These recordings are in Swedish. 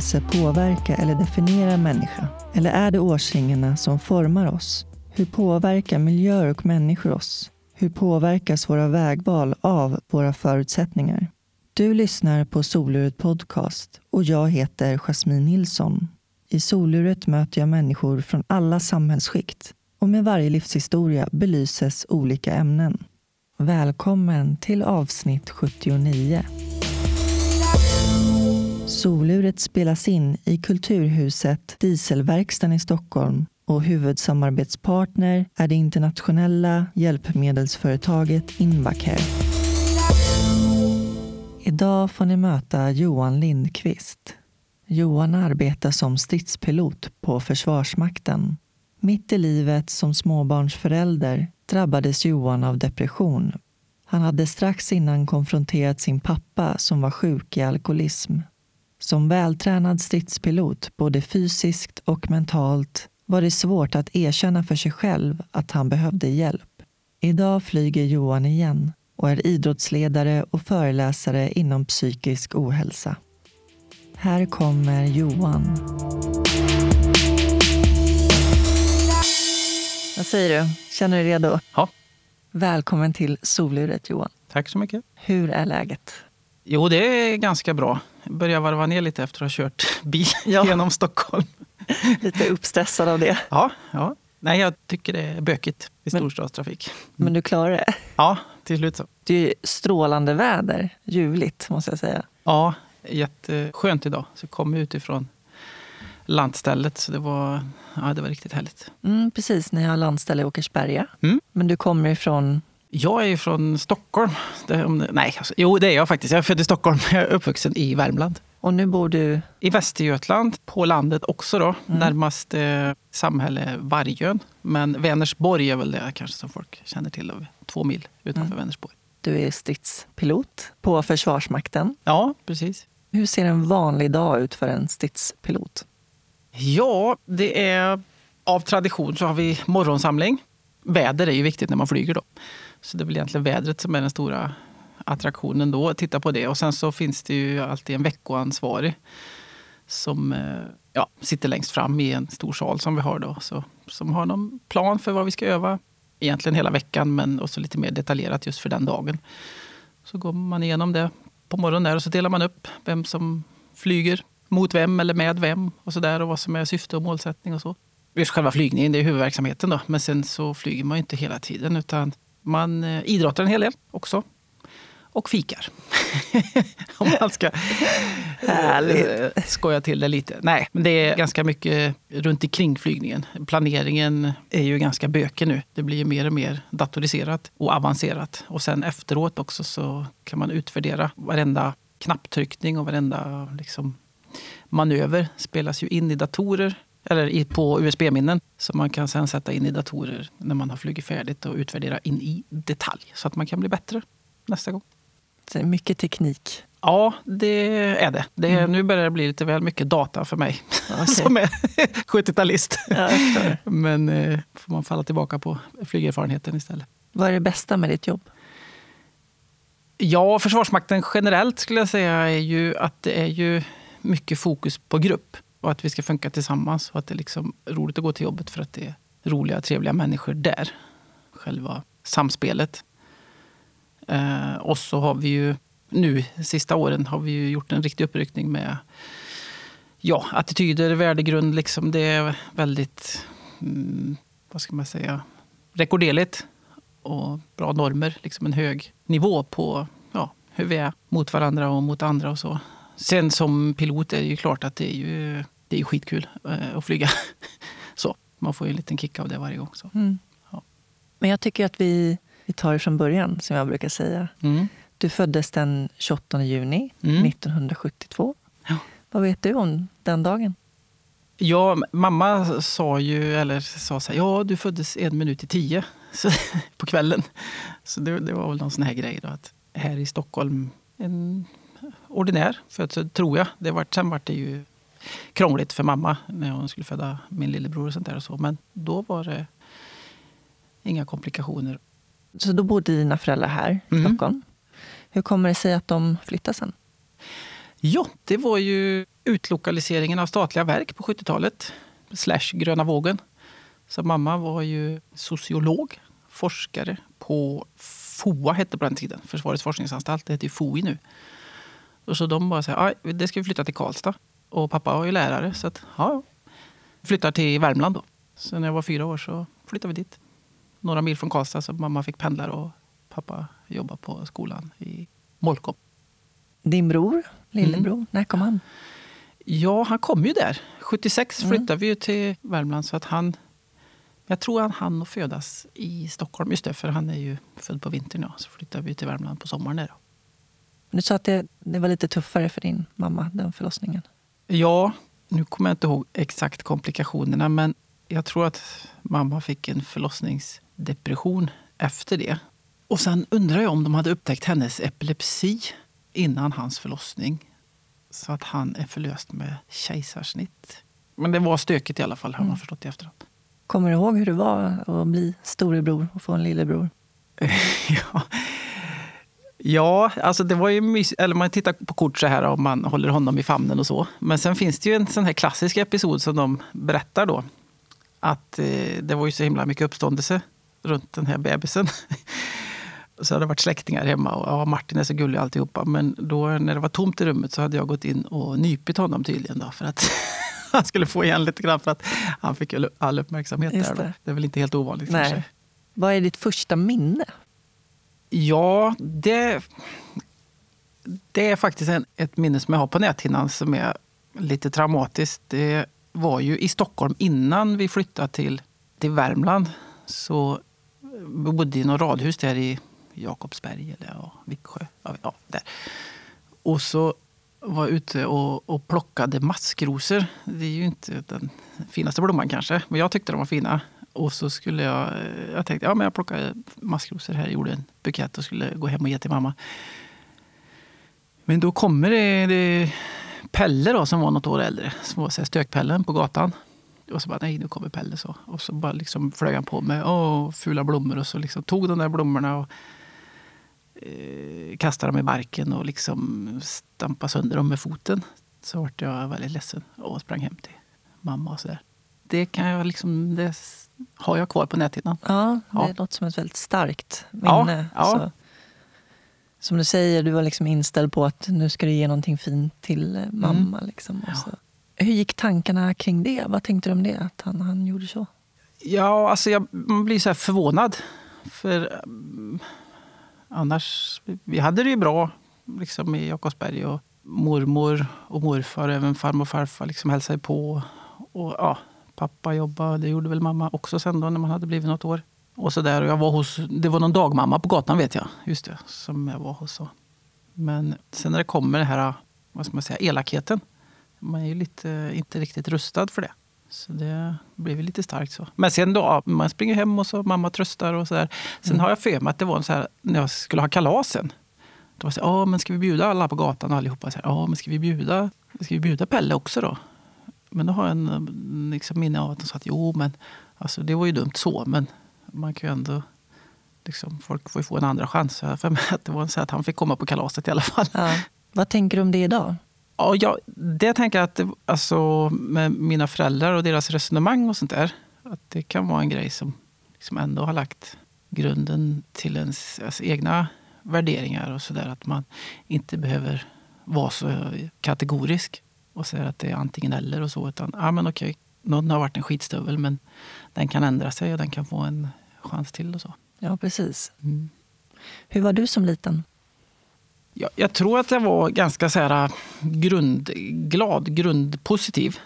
händelse påverka eller definiera en människa? Eller är det årsringarna som formar oss? Hur påverkar miljöer och människor oss? Hur påverkas våra vägval av våra förutsättningar? Du lyssnar på Soluret Podcast och jag heter Jasmine Nilsson. I Soluret möter jag människor från alla samhällsskikt och med varje livshistoria belyses olika ämnen. Välkommen till avsnitt 79. Soluret spelas in i Kulturhuset Dieselverkstan i Stockholm och huvudsamarbetspartner är det internationella hjälpmedelsföretaget Invacare. Idag får ni möta Johan Lindqvist. Johan arbetar som stridspilot på Försvarsmakten. Mitt i livet som småbarnsförälder drabbades Johan av depression. Han hade strax innan konfronterat sin pappa som var sjuk i alkoholism. Som vältränad stridspilot, både fysiskt och mentalt, var det svårt att erkänna för sig själv att han behövde hjälp. Idag flyger Johan igen och är idrottsledare och föreläsare inom psykisk ohälsa. Här kommer Johan. Vad säger du? Känner du dig redo? Ja. Välkommen till soluret Johan. Tack så mycket. Hur är läget? Jo, det är ganska bra. Börjar varva ner lite efter att ha kört bil Ja. genom Stockholm. Lite uppstressad av det. Ja, ja. Nej, jag tycker det är bökigt i Men- storstadstrafik. Men du klarar det. Ja, till slut så. Det är ju strålande väder. Ljuvligt, måste jag säga. Ja, jätteskönt idag. Så jag kom utifrån lantstället, så det var, ja, det var riktigt härligt. Mm, precis, ni har landställe i Åkersberga. Mm. Men du kommer ifrån... Jag är från Stockholm. Det, nej, alltså, jo det är jag faktiskt. Jag är född i Stockholm, jag är uppvuxen i Värmland. Och nu bor du... I Västergötland, på landet också då. Mm. Närmast eh, samhälle Vargön. Men Vänersborg är väl det kanske som folk känner till. Två mil utanför Mm. Vänersborg. Du är stridspilot på Försvarsmakten. Ja, precis. Hur ser en vanlig dag ut för en stridspilot? Ja, det är av tradition så har vi morgonsamling. Väder är ju viktigt när man flyger då. Så det är väl egentligen vädret som är den stora attraktionen då. Titta på det. Och sen så finns det ju alltid en veckoansvarig som eh, ja, sitter längst fram i en stor sal som vi har då. Så, som har någon plan för vad vi ska öva. Egentligen hela veckan men också lite mer detaljerat just för den dagen. Så går man igenom det på morgonen där och så delar man upp vem som flyger mot vem eller med vem och så där och vad som är syfte och målsättning och så. Just själva flygningen, det är huvudverksamheten då. Men sen så flyger man ju inte hela tiden utan man eh, idrottar en hel del också. Och fikar. Om man ska Härligt. eh, skoja till det lite. Nej, men det är ganska mycket runt omkring flygningen. Planeringen är ju ganska bökig nu. Det blir ju mer och mer datoriserat och avancerat. Och sen efteråt också så kan man utvärdera varenda knapptryckning och varenda liksom, manöver spelas ju in i datorer eller på USB-minnen. Så man kan sen sätta in i datorer när man har flugit färdigt och utvärdera in i detalj. Så att man kan bli bättre nästa gång. Det är mycket teknik. Ja, det är det. det är, Nu börjar det bli lite väl mycket data för mig Okej. som är 70-talist. Ja. Men eh, får man falla tillbaka på flygerfarenheten istället. Vad är det bästa med ditt jobb? Ja, Försvarsmakten generellt skulle jag säga är ju att det är ju mycket fokus på grupp och att vi ska funka tillsammans och att det liksom är liksom roligt att gå till jobbet för att det är roliga, trevliga människor där. Själva samspelet. Eh, och så har vi ju nu, sista åren, har vi ju gjort en riktig uppryckning med ja, attityder, värdegrund. Liksom det är väldigt, mm, vad ska man säga, rekorderligt och bra normer. Liksom en hög nivå på ja, hur vi är mot varandra och mot andra och så. Sen som pilot är det ju klart att det är ju, det är skitkul eh, att flyga. så, man får ju en liten kick av det varje gång. Så. Ja. Men jag tycker att vi, vi tar det från början, som jag brukar säga. Mm. Du föddes den 28 juni Mm. 1972. Ja. Vad vet du om den dagen? Ja, mamma sa ju, eller sa så här, ja du föddes en minut i tio så, på kvällen. Så det, det var väl någon sån här grej då att här i Stockholm, en ordinär födsel tror jag. Det var, sen var det ju krångligt för mamma när hon skulle föda min lillebror och sånt där och så. Men då var det inga komplikationer. Så då bodde dina föräldrar här i Mm. Stockholm. Hur kommer det sig att de flyttade sen? Ja, det var ju utlokaliseringen av statliga verk på 70-talet. Slash gröna vågen. Så mamma var ju sociolog, forskare på FOA hette på den tiden. Försvarets forskningsanstalt. Det heter ju FOI nu. Och så de bara sa det ska vi flytta till Karlstad. Och pappa var ju lärare så att ja, flyttar till Värmland då. Så när jag var fyra år så flyttade vi dit. Några mil från Karlstad så mamma fick pendla och pappa jobbade på skolan i Molkom. Din bror, lillebror, mm. när kom han? Ja, han kom ju där. 76 mm. flyttade vi ju till Värmland. Så att han, jag tror han hann födas i Stockholm. Just det, för han är ju född på vintern. Ja. Så flyttade vi till Värmland på sommaren. Där. Du sa att det, det var lite tuffare för din mamma, den förlossningen. Ja, nu kommer jag inte ihåg exakt komplikationerna. Men jag tror att mamma fick en förlossningsdepression efter det. Och sen undrar jag om de hade upptäckt hennes epilepsi innan hans förlossning. Så att han är förlöst med kejsarsnitt. Men det var stökigt i alla fall, har man mm. förstått i efterhand. Kommer du ihåg hur det var att bli storebror och få en lillebror? ja. Ja, alltså det var ju mys- eller man tittar på kort så här och man håller honom i famnen och så. Men sen finns det ju en sån här klassisk episod som de berättar då. Att eh, det var ju så himla mycket uppståndelse runt den här bebisen. så hade det varit släktingar hemma och ja, Martin är så gullig alltihopa. Men då när det var tomt i rummet så hade jag gått in och nypit honom tydligen då för att han skulle få igen lite grann för att han fick all uppmärksamhet där. Då. Det är väl inte helt ovanligt Nej. kanske. Vad är ditt första minne? Ja, det, det är faktiskt en, ett minne som jag har på näthinnan som är lite traumatiskt. Det var ju i Stockholm innan vi flyttade till, till Värmland. Så vi bodde i något radhus där i Jakobsberg eller ja, Viksjö. Ja, där. Och så var jag ute och, och plockade maskrosor. Det är ju inte den finaste blomman kanske, men jag tyckte de var fina. Och så skulle jag, eh, jag tänkte, ja men jag plockade maskrosor här, gjorde en bukett och skulle gå hem och ge till mamma. Men då kommer det, det Pelle då, som var något år äldre, som var stökpellen på gatan. Och så bara, nej nu kommer Pelle så. Och så bara liksom flög han på med åh, fula blommor och så liksom tog de där blommorna och eh, kastade dem i marken och liksom stampade sönder dem med foten. Så vart jag väldigt ledsen och sprang hem till mamma och sådär. Det kan jag liksom, det har jag kvar på näthinnan. Ja, det ja. låter som ett väldigt starkt minne. Ja, ja. Som du säger, du var liksom inställd på att nu ska du ge någonting fint till eh, mamma. Mm. Liksom. Hur gick tankarna kring det? Vad tänkte du om det, att han, han gjorde så? Ja, alltså jag man blir så förvånad. För um, annars, vi hade det ju bra liksom, i Jakobsberg. Och mormor och morfar, även farmor och farfar liksom hälsade på. Och, ja, pappa jobbade, det gjorde väl mamma också sen då när man hade blivit något år. Och så där. Jag var hos, det var någon dagmamma på gatan vet jag, just det, som jag var hos. Men sen när det kommer den här vad ska man säga, elakheten, man är ju lite, inte riktigt rustad för det. Så det blev lite starkt så. Men sen då, man springer hem och så mamma tröstar och sådär. Sen mm. har jag för mig att det var en så här, när jag skulle ha kalasen. Då var det så här, men ska vi bjuda alla på gatan allihopa? Ja, men ska vi bjuda, ska vi bjuda Pelle också då? Men då har jag en liksom, minne av att de sa att jo, men alltså, det var ju dumt så, men man kan ju ändå liksom, folk får ju få en andra chans. Jag för mig att det var så att han fick komma på kalaset i alla fall. Ja. Vad tänker du om det idag? Ja, jag, det tänker jag att alltså, med mina föräldrar och deras resonemang och sånt där, att det kan vara en grej som liksom ändå har lagt grunden till ens alltså, egna värderingar och sådär. Att man inte behöver vara så kategorisk och säga att det är antingen eller och så. Utan, ja men okej, någon har varit en skitstövel men den kan ändra sig och den kan få en chans till och så. Ja, precis. Mm. Hur var du som liten? Jag, jag tror att jag var ganska så här, äh, grundglad, grundpositiv.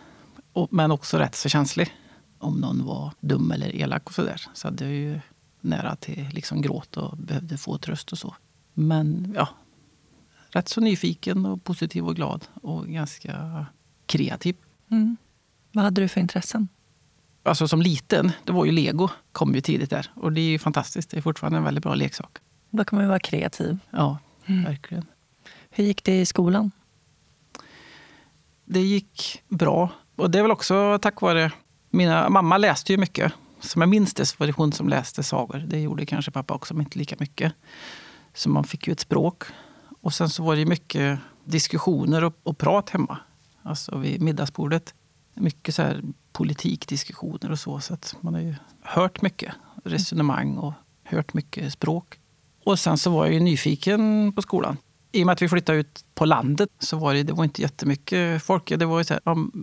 Men också rätt så känslig. Om någon var dum eller elak och sådär. Så hade jag ju nära till liksom gråt och behövde få tröst och så. Men ja, rätt så nyfiken och positiv och glad. Och ganska kreativ. Mm. Vad hade du för intressen? Alltså som liten, det var ju lego. kom ju tidigt där. Och det är ju fantastiskt. Det är fortfarande en väldigt bra leksak. Då kan man ju vara kreativ. Ja, mm. verkligen. Hur gick det i skolan? Det gick bra. Och det är väl också tack vare... Mina, mamma läste ju mycket. Som jag minns det så var det hon som läste sagor. Det gjorde kanske pappa också, men inte lika mycket. Så man fick ju ett språk. Och sen så var det mycket diskussioner och, och prat hemma. Alltså vid middagsbordet. Mycket så här politikdiskussioner och så. Så att man har ju hört mycket resonemang och hört mycket språk. Och sen så var jag ju nyfiken på skolan. I och med att vi flyttade ut på landet så var det, det var inte jättemycket folk. Det var så här,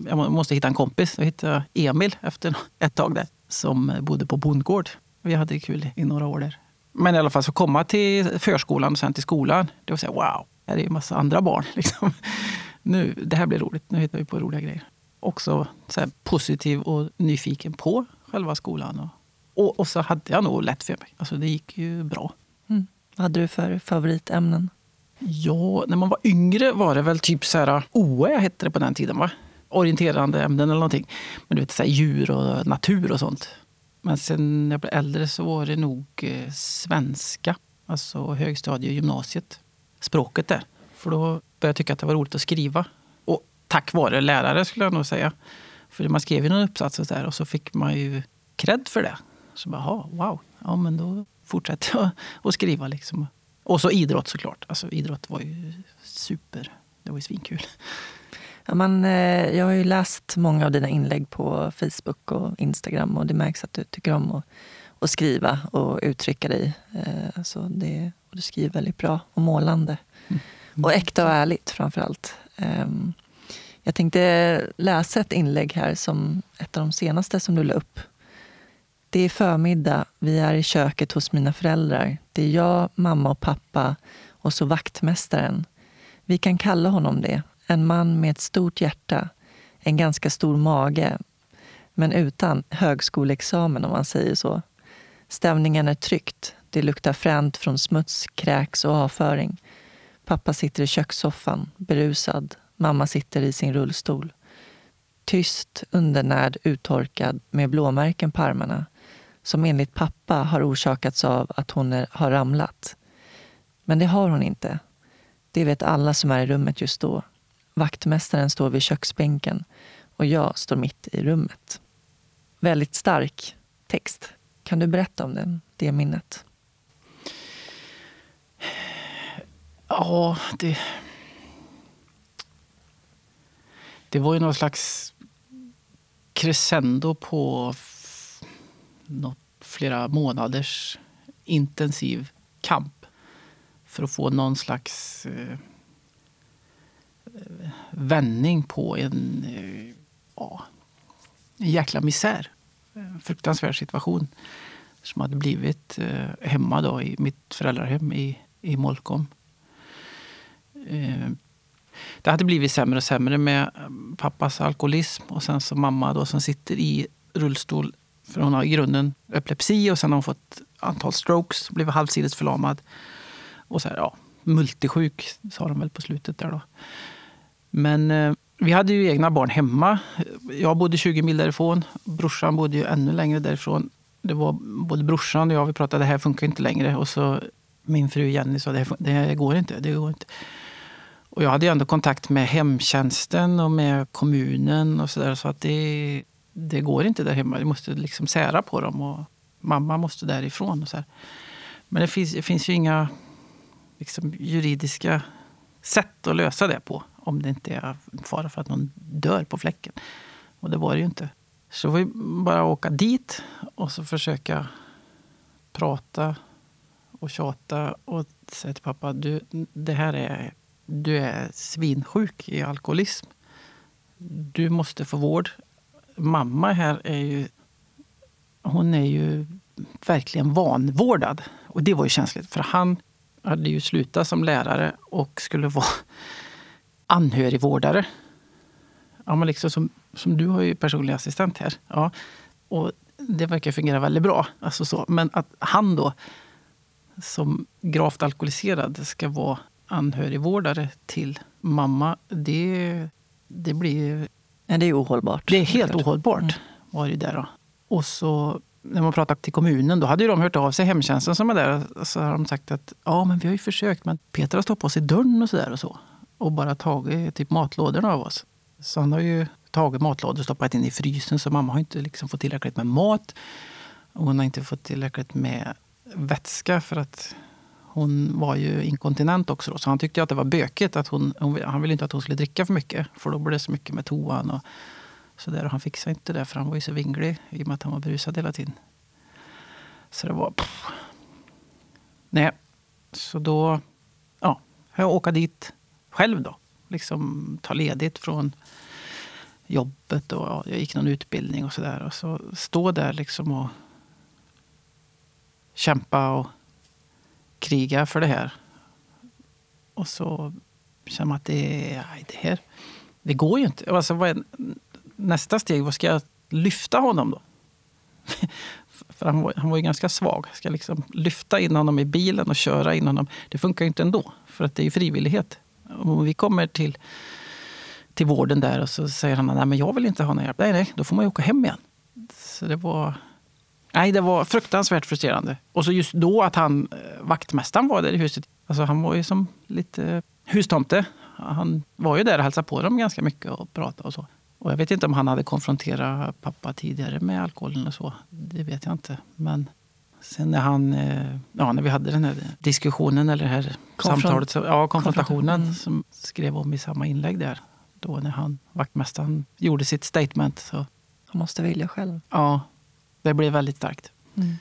jag måste hitta en kompis. Jag hittade Emil efter ett tag där som bodde på bondgård. Vi hade kul i några år där. Men i alla fall så komma till förskolan och sen till skolan. Det var så här, wow, här är ju massa andra barn. Liksom. Nu, det här blir roligt. Nu hittar vi på roliga grejer. Också så positiv och nyfiken på själva skolan. Och, och, och, så hade jag nog lätt för mig. Alltså det gick ju bra. Mm. Vad hade du för favoritämnen? Ja, när man var yngre var det väl typ så här, OÄ hette det på den tiden va? Orienterande ämnen eller någonting. Men du vet, så här, djur och natur och sånt. Men sen när jag blev äldre så var det nog eh, svenska. Alltså högstadie och gymnasiet. Språket där. För då började jag tycka att det var roligt att skriva. Och tack vare lärare skulle jag nog säga. För man skrev ju någon uppsats och, där, och så fick man ju cred för det. Så bara, wow, ja men då fortsätter jag att skriva. Liksom. Och så idrott såklart. Alltså, idrott var ju super. Det var ju svinkul. Ja, man, eh, jag har ju läst många av dina inlägg på Facebook och Instagram och det märks att du tycker om att, att skriva och uttrycka dig. Eh, så det, och du skriver väldigt bra och målande. Mm. Och äkta och ärligt framför allt. Ehm, jag tänkte läsa ett inlägg här, som ett av de senaste som du la upp. Det är förmiddag, vi är i köket hos mina föräldrar. Det är jag, mamma och pappa och så vaktmästaren. Vi kan kalla honom det. En man med ett stort hjärta, en ganska stor mage, men utan högskoleexamen om man säger så. Stämningen är tryckt. Det luktar fränt från smuts, kräks och avföring. Pappa sitter i kökssoffan, berusad. Mamma sitter i sin rullstol. Tyst, undernärd, uttorkad med blåmärken på armarna som enligt pappa har orsakats av att hon är, har ramlat. Men det har hon inte. Det vet alla som är i rummet just då. Vaktmästaren står vid köksbänken och jag står mitt i rummet. Väldigt stark text. Kan du berätta om den, det minnet? Ja, det... Det var ju någon slags crescendo på något, flera månaders intensiv kamp för att få någon slags eh, vändning på en, ja, en jäkla misär. En fruktansvärd situation som hade blivit eh, hemma då, i mitt föräldrahem i, i Molkom. Eh, det hade blivit sämre och sämre med eh, pappas alkoholism och sen så mamma då som sitter i rullstol för hon har i grunden epilepsi och sen har hon fått antal strokes, blivit halvsidigt förlamad. Och så här, ja, multisjuk sa de väl på slutet där då. Men eh, vi hade ju egna barn hemma. Jag bodde 20 mil därifrån. Brorsan bodde ju ännu längre därifrån. Det var både brorsan och jag, vi pratade det här funkar inte längre. Och så min fru Jenny sa det här, det här går inte. Det går inte. Och jag hade ju ändå kontakt med hemtjänsten och med kommunen och sådär. Så att det, det går inte där hemma. Vi måste liksom sära på dem och mamma måste därifrån. Och så här. Men det finns, det finns ju inga liksom, juridiska sätt att lösa det på om det inte är fara för att någon dör på fläcken. Och det var det ju inte. Så vi bara åka dit och så försöka prata och tjata och säga till pappa du, det här är, du är svinsjuk i alkoholism. Du måste få vård mamma här är ju, hon är ju verkligen vanvårdad. Och det var ju känsligt, för han hade ju slutat som lärare och skulle vara anhörigvårdare. Ja, men liksom som, som du har ju personlig assistent här. Ja, och det verkar fungera väldigt bra. Alltså så. Men att han då, som gravt alkoholiserad, ska vara anhörigvårdare till mamma, det, det blir Ja, det är ohållbart. Det är helt ohållbart. Mm. Var det där då. Och så när man pratade till kommunen, då hade ju de hört av sig, hemtjänsten som är där. Så har de sagt att ja, men vi har ju försökt, men Peter har stoppat oss i dörren och så där och så. Och bara tagit typ matlådorna av oss. Så han har ju tagit matlådor och stoppat in i frysen. Så mamma har inte liksom fått tillräckligt med mat. Och hon har inte fått tillräckligt med vätska för att Hon var ju inkontinent också då, så han tyckte att det var bökigt. Att hon, hon, han ville inte att hon skulle dricka för mycket, för då blev det så mycket med toan. Och, så där, och han fixade inte det, för han var ju så vinglig i och med att han var brusad hela tiden. Så det var... Pff. Nej, så då ja, jag åka dit själv då. Liksom ta ledigt från jobbet och ja, jag gick någon utbildning och sådär. Och så stå där liksom och kämpa och kriga för det här. Och så känner man att det, nej, det här det går ju inte. Alltså, vad är, nästa steg, vad ska jag lyfta honom då? För han var, han var ju ganska svag. Ska jag liksom lyfta in honom i bilen och köra in honom? Det funkar ju inte ändå, för att det är ju frivillighet. Om vi kommer till, till vården där och så säger han nej men jag vill inte ha någon hjälp. Nej, nej, då får man ju åka hem igen. Så det var, nej, det var fruktansvärt frustrerande. Och så just då att han, eh, vaktmästaren var där i huset. Alltså han var ju som lite hustomte. Han var ju där och hälsade på dem ganska mycket och pratade och så. Och jag vet inte om han hade konfronterat pappa tidigare med alkoholen och så. Det vet jag inte. Men sen när, han, eh, ja, när vi hade den här diskussionen eller det här Konfront samtalet, ja, konfrontationen mm. som skrev om i samma inlägg där. Då när han, vaktmästaren gjorde sitt statement. Så, han måste vilja själv. Ja, det blev väldigt starkt. Mm.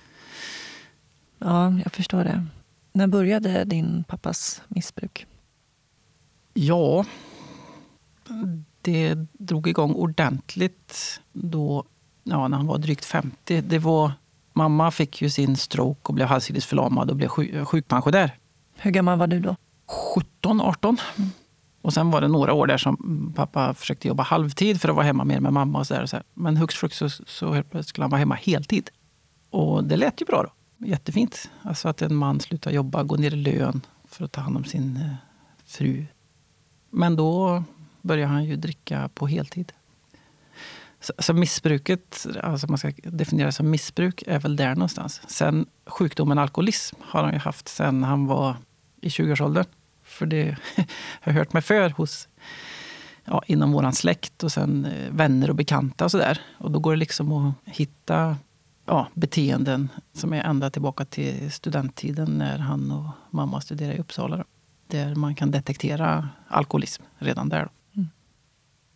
Ja, jag förstår det. När började din pappas missbruk? Ja, det drog igång ordentligt då, ja, när han var drygt 50. Det var, mamma fick ju sin stroke och blev halshinnesförlamad och blev sjukpensionär. Hur gammal var du då? 17, 18. Mm. Och sen var det några år där som pappa försökte jobba halvtid för att vara hemma mer med mamma. och så, där och så Men hux flux så, så skulle han vara hemma heltid. Och det lät ju bra då. Jättefint. Alltså att en man slutar jobba, går ner i lön för att ta hand om sin eh, fru. Men då börjar han ju dricka på heltid. Så, så missbruket, alltså man ska definiera som missbruk, är väl där någonstans. Sen sjukdomen alkoholism har han ju haft sen han var i 20-årsåldern. För det har jag hört mig för hos ja, inom vår släkt och sen eh, vänner och bekanta och sådär. Och då går det liksom att hitta ja, beteenden som är ända tillbaka till studenttiden när han och mamma studerade i Uppsala. Där man kan detektera alkoholism redan där.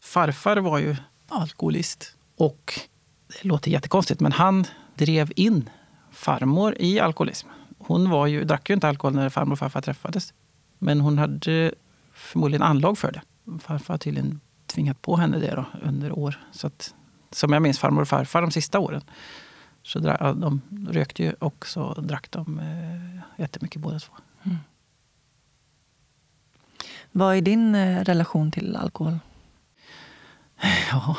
Farfar var ju alkoholist. Och det låter jättekonstigt, men han drev in farmor i alkoholism. Hon var ju, drack ju inte alkohol när farmor och farfar träffades. Men hon hade förmodligen anlag för det. Farfar har tydligen tvingat på henne det då, under år. Så att, som jag minns farmor och farfar de sista åren. Så de rökte ju och så drack de eh, jättemycket båda två. Mm. Vad är din eh, relation till alkohol? Ja.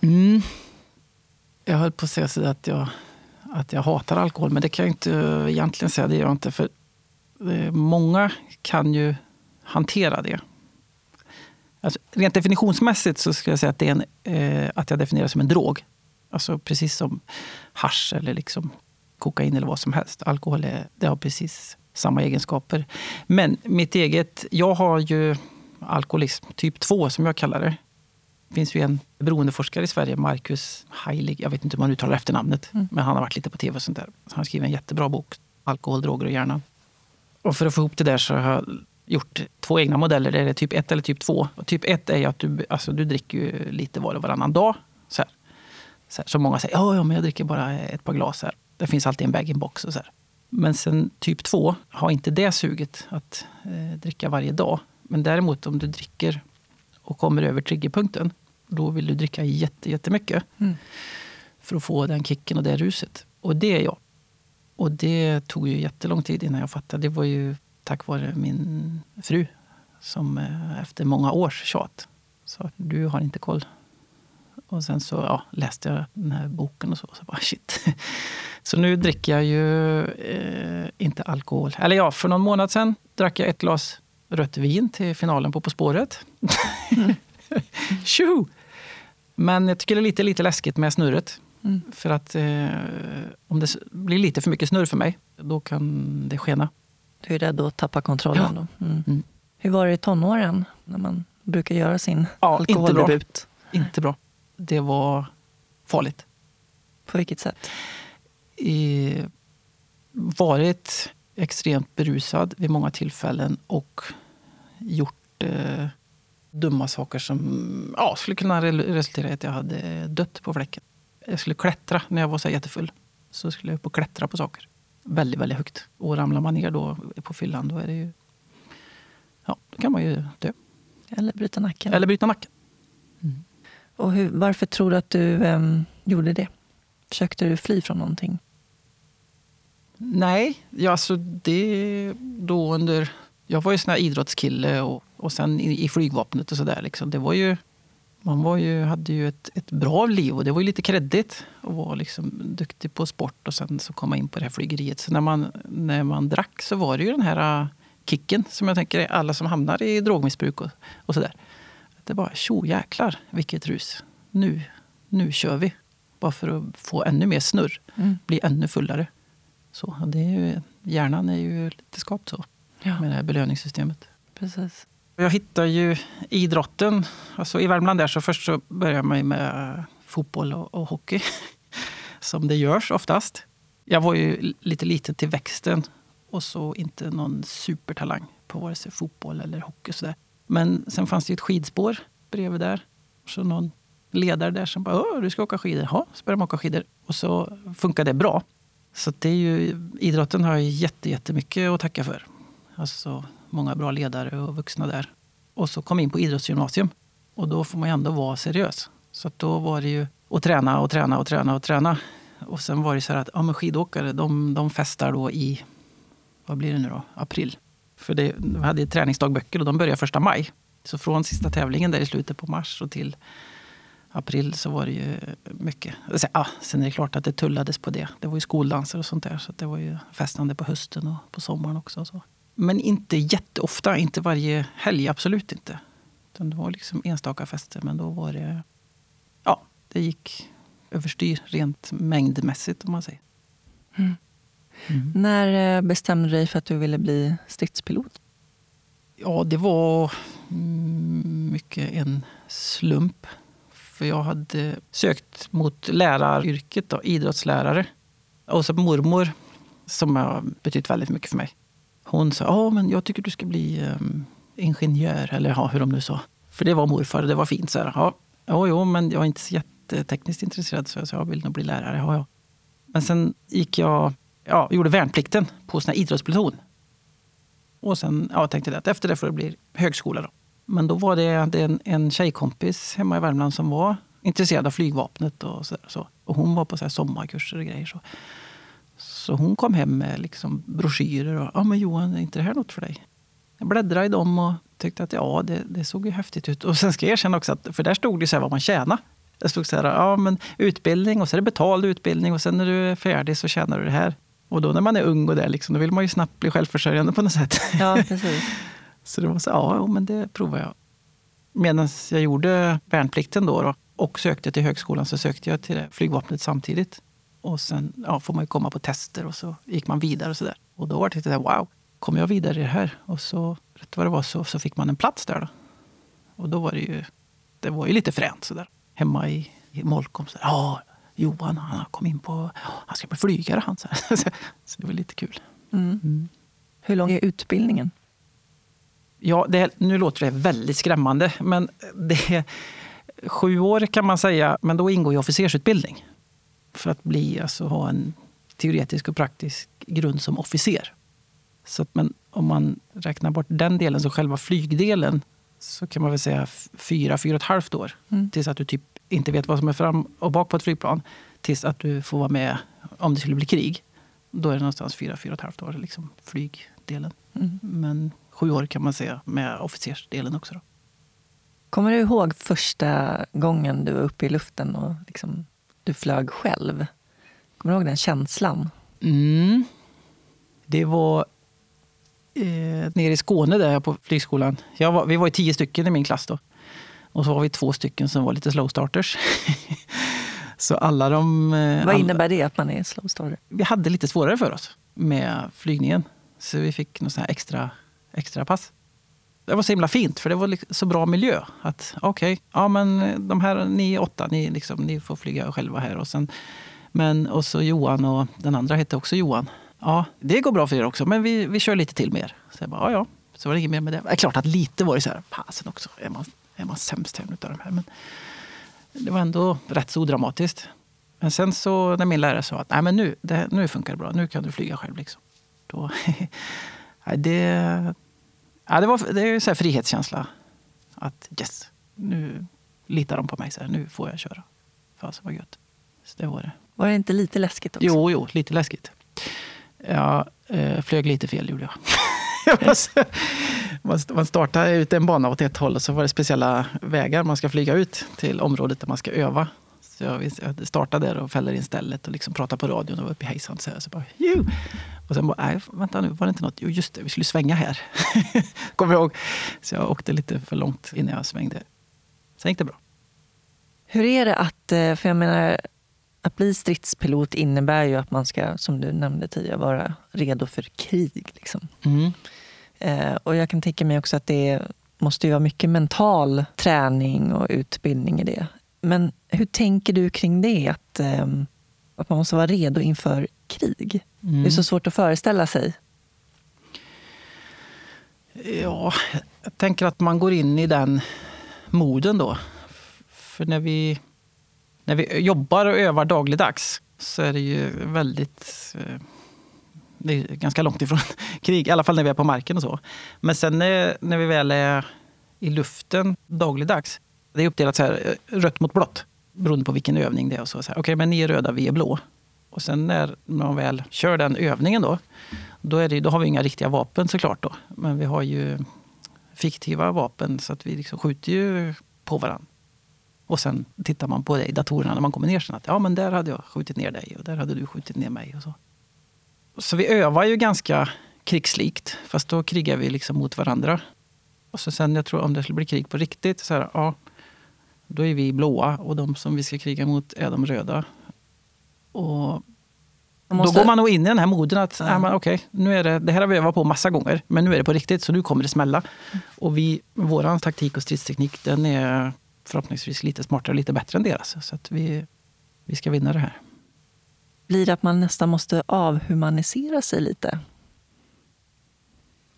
Mm. Jag höll på att säga att jag, att jag hatar alkohol, men det kan jag inte egentligen säga. Det gör jag inte. För eh, många kan ju hantera det. Alltså, rent definitionsmässigt så skulle jag säga att, det är en, eh, att jag definierar det som en drog. Alltså precis som hash eller liksom kokain eller vad som helst. Alkohol är, det har precis samma egenskaper. Men mitt eget, jag har ju alkoholism typ 2 som jag kallar det. Det finns ju en beroendeforskare i Sverige, Marcus Heilig, jag vet inte hur man uttalar efternamnet, mm. men han har varit lite på tv och sånt där. Han skrivit en jättebra bok, Alkohol, droger och hjärnan. Och för att få ihop det där så har jag gjort två egna modeller. Det är typ 1 eller typ 2. Och typ 1 är att du, alltså, du dricker lite var och varannan dag. Så, här. Så, här. så många säger ja, ja, men jag dricker bara ett par glas. Här. Det finns alltid en bag-in-box. Och så här. Men sen typ 2 har inte det suget att eh, dricka varje dag. Men däremot om du dricker och kommer över triggerpunkten, då vill du dricka jätte, jättemycket. Mm. För att få den kicken och det ruset. Och det är jag. Och det tog ju jättelång tid innan jag fattade. Det var ju tack vare min fru som eh, efter många års tjat sa du har inte koll. Och sen så ja, läste jag den här boken och så. så bara, shit. Så nu dricker jag ju eh, inte alkohol. Eller ja, för någon månad sen drack jag ett glas rött vin till finalen på På spåret. Mm. Men jag tycker det är lite, lite läskigt med snurret. Mm. För att eh, om det blir lite för mycket snurr för mig, då kan det skena. Du är rädd att tappa kontrollen? Ja. Mm. Mm. Hur var det i tonåren, när man brukar göra sin ja, alkoholdebut? Inte bra. inte bra. Det var farligt. På vilket sätt? Eh, varit extremt berusad vid många tillfällen och gjort eh, dumma saker som ja, skulle kunna resultera i att jag hade dött på fläcken. Jag skulle klättra när jag var så jättefull. Så skulle jag upp och klättra på saker. Väldigt, väldigt högt. Och ramlar man ner då på fyllan, då är det ju... Ja, då kan man ju dö. Eller bryta nacken. Eller bryta nacken. Och hur, varför tror du att du um, gjorde det? Försökte du fly från någonting? Nej, ja, alltså det då under... Jag var ju sån här idrottskille och, och sen i, i flygvapnet och sådär. Liksom. Det var ju, man var ju, hade ju ett, ett bra liv och det var ju lite kreddigt att vara liksom duktig på sport och sen så komma in på det här flygeriet. Så när man, när man drack så var det ju den här äh, kicken som jag tänker är alla som hamnar i drogmissbruk och, och sådär. Det bara tjo jäklar vilket rus. Nu, nu kör vi. Bara för att få ännu mer snurr. Mm. Bli ännu fullare. Så, det är ju, hjärnan är ju lite skapt så. Ja. Med det här belöningssystemet. Precis. Jag hittade ju idrotten. Alltså I Värmland där så först så började man med fotboll och, och hockey. Som det görs oftast. Jag var ju lite liten till växten och så inte någon supertalang på vare sig fotboll eller hockey. Så där. Men sen fanns det ett skidspår bredvid där. Så någon ledare där som bara du ska åka skidor. Ja, så började de åka skidor. Och så funkade det bra. Så det är ju, idrotten har jag jätte, jättemycket att tacka för. Alltså många bra ledare och vuxna där. Och så kom jag in på idrottsgymnasium. Och då får man ju ändå vara seriös. Så då var det ju att träna och träna och träna och träna. Och sen var det så här att ja, men skidåkare de, de festar då i, vad blir det nu då, april. För det, vi hade träningsdagböcker och de började första maj. Så från sista tävlingen där i slutet på mars och till april så var det ju mycket. Ja, sen är det klart att det tullades på det. Det var ju skoldanser och sånt där. Så det var ju festande på hösten och på sommaren också. Så. Men inte jätteofta, inte varje helg, absolut inte. Utan det var liksom enstaka fester, men då var det... Ja, det gick överstyr rent mängdmässigt om man säger. Mm. Mm. När eh, bestämde du dig för att du ville bli stridspilot? Ja, det var mycket en slump. För jag hade sökt mot läraryrket, då, idrottslärare. Och så mormor, som har betytt väldigt mycket för mig. Hon sa, ja men jag tycker du ska bli um, ingenjör, eller ja, hur de nu sa. För det var morfar och det var fint. Så här, ja, ja, jo, men jag är inte så jättetekniskt intresserad så jag sa, jag vill nog bli lärare. Ja, ja. Men sen gick jag, ja, gjorde värnplikten på sån här idrottspluton. Och sen ja, tänkte jag att efter det får det bli högskola. Då. Men då var det, en, en tjejkompis hemma i Värmland som var intresserad av flygvapnet. Och, så, så. och hon var på så sommarkurser och grejer. Så. så hon kom hem med liksom broschyrer. och ja men Johan, är inte det här något för dig? Jag bläddrade i dem och tyckte att ja, det, det såg ju häftigt ut. Och sen ska jag erkänna också att, för där stod det så här vad man tjänar. Det stod så här, ja men utbildning och så är det betald utbildning och sen när du är färdig så tjänar du det här. Och då när man är ung och det, liksom, då vill man ju snabbt bli självförsörjande på något sätt. Ja, precis. Så det var så, ja, men det provar jag. Medan jag gjorde värnplikten då, då och sökte till högskolan så sökte jag till flygvapnet samtidigt. Och sen ja, får man ju komma på tester och så gick man vidare och så där. Och då var det lite wow, kommer jag vidare i det här? Och så, rätt vad det var, så, så fick man en plats där då. Och då var det ju, det var ju lite fränt så där. Hemma i, i Molkom. Ja, Johan han kommit in på, han ska bli flygare han. Så, så det var lite kul. Mm. Mm. Hur lång är utbildningen? Ja, det, nu låter det väldigt skrämmande, men det är sju år kan man säga. Men då ingår ju officersutbildning för att bli, alltså, ha en teoretisk och praktisk grund som officer. Så att, men om man räknar bort den delen, så själva flygdelen, så kan man väl säga fyra, fyra och ett halvt år. Mm. Tills att du typ inte vet vad som är fram och bak på ett flygplan. Tills att du får vara med om det skulle bli krig. Då är det någonstans fyra, fyra och ett halvt år, liksom flygdelen. Mm. Men sju år kan man säga med officersdelen också. Då. Kommer du ihåg första gången du var uppe i luften och liksom, du flög själv? Kommer du ihåg den känslan? Mm. Det var eh, nere i Skåne där på flygskolan. Var, vi var tio stycken i min klass då. Och så var vi två stycken som var lite slow starters. så alla de... Eh, Vad innebär det att man är slow starter? Vi hade lite svårare för oss med flygningen. Så vi fick något extra extra pass. Det var så himla fint, för det var så bra miljö. Att okej, okay, ja men de här, ni åtta, ni, liksom, ni får flyga själva här. Och sen Men, och så Johan och den andra hette också Johan. Ja, det går bra för er också, men vi, vi kör lite till med er. Så jag bara, ja, ja. Så var det inget mer med det. Det är klart att lite var det så här, fasen också, är man, är man sämst utav de här? Men det var ändå rätt så odramatiskt. Men sen så när min lärare sa att Nej, men nu, det, nu funkar det bra, nu kan du flyga själv. Liksom. Då, det, ja, det, var, det är så frihetskänsla. Att yes, nu litar de på mig. Så här, nu får jag köra. Fasen vad gött. Så det var det. Var det inte lite läskigt också? Jo, jo lite läskigt. Jag eh, flög lite fel gjorde jag. man startar ut en bana åt ett håll och så var det speciella vägar man ska flyga ut till området där man ska öva. Så jag startade där och fäller in stället och liksom pratar på radion och var uppe i hejsan. Så, så bara, Ju! Och sen bara, nej, vänta nu, var det inte något? Jo, just det, vi skulle svänga här. Kommer jag ihåg. Så jag åkte lite för långt innan jag svängde. Sen gick det bra. Hur är det att, eh, för jag menar, att bli stridspilot innebär ju att man ska, som du nämnde tidigare, vara redo för krig. Liksom. Mm. Eh, och jag kan tänka mig också att det måste ju vara mycket mental träning och utbildning i det. Men hur tänker du kring det? Att, eh, att man måste vara redo inför krig. Mm. Det är så svårt att föreställa sig. Ja, jag tänker att man går in i den moden då. För när vi, när vi jobbar och övar dagligdags så är det ju väldigt... Det är ganska långt ifrån krig, i alla fall när vi är på marken och så. Men sen eh, när, vi väl är i luften dagligdags, det är uppdelat så här, eh, rött mot blått beroende på vilken övning det är. så, så Okej, okay, men ni är röda, vi är blå. Och sen när man väl kör den övningen då, då, är det, då har vi inga riktiga vapen såklart. Då. Men vi har ju fiktiva vapen så att vi liksom skjuter ju på varandra. Och sen tittar man på det i datorerna när man kommer ner. Sen att, ja, men där hade jag skjutit ner dig och där hade du skjutit ner mig. Och så så vi övar ju ganska krigslikt, fast då krigar vi liksom mot varandra. Och så sen, jag tror om det skulle bli krig på riktigt, så här, ja, då är vi blåa och de som vi ska kriga mot är de röda. Och måste... Då går man nog in i den här moden att ja. ja, okay, nu är det, det här har vi övat på massa gånger, men nu är det på riktigt så nu kommer det smälla. Mm. Och vi, vår taktik och stridsteknik den är förhoppningsvis lite smartare och lite bättre än deras. Så att vi, vi ska vinna det här. Blir det att man nästan måste avhumanisera sig lite?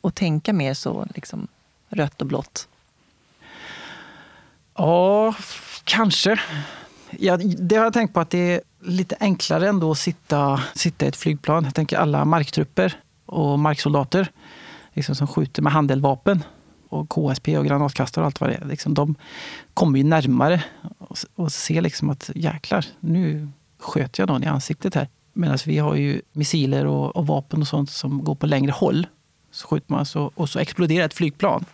Och tänka mer så liksom, rött och blått? Ja, kanske. Ja, det har jag tänkt på att det är lite enklare ändå att sitta, sitta i ett flygplan. Jag tänker alla marktrupper och marksoldater liksom som skjuter med handeldvapen och KSP och granatkastare och allt vad det är. Liksom, de kommer ju närmare och, och ser liksom att jäklar, nu sköt jag någon i ansiktet här. Medan vi har ju missiler och, och, vapen och sånt som går på längre håll. Så skjuter man så, och så exploderar ett flygplan.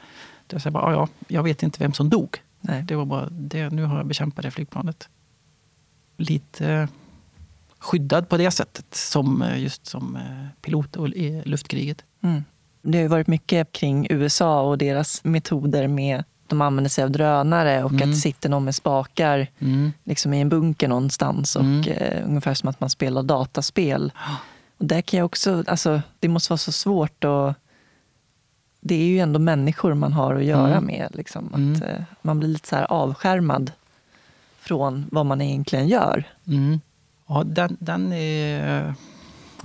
Då säger bara, ja, jag vet inte vem som dog. Nej, det var bara det. Nu har jag bekämpat det flygplanet. Lite skyddad på det sättet, som eh, just som eh, pilot i luftkriget. Mm. Det har varit mycket kring USA och deras metoder med de använder sig av drönare och mm. att det sitter någon med spakar mm. liksom i en bunker någonstans. Och, mm. eh, ungefär som att man spelar dataspel. Och där kan jag också, alltså, det måste vara så svårt att det är ju ändå människor man har att göra mm. med. Liksom, att, mm. eh, man blir lite så här avskärmad från vad man egentligen gör. Mm. Ja, den, den är,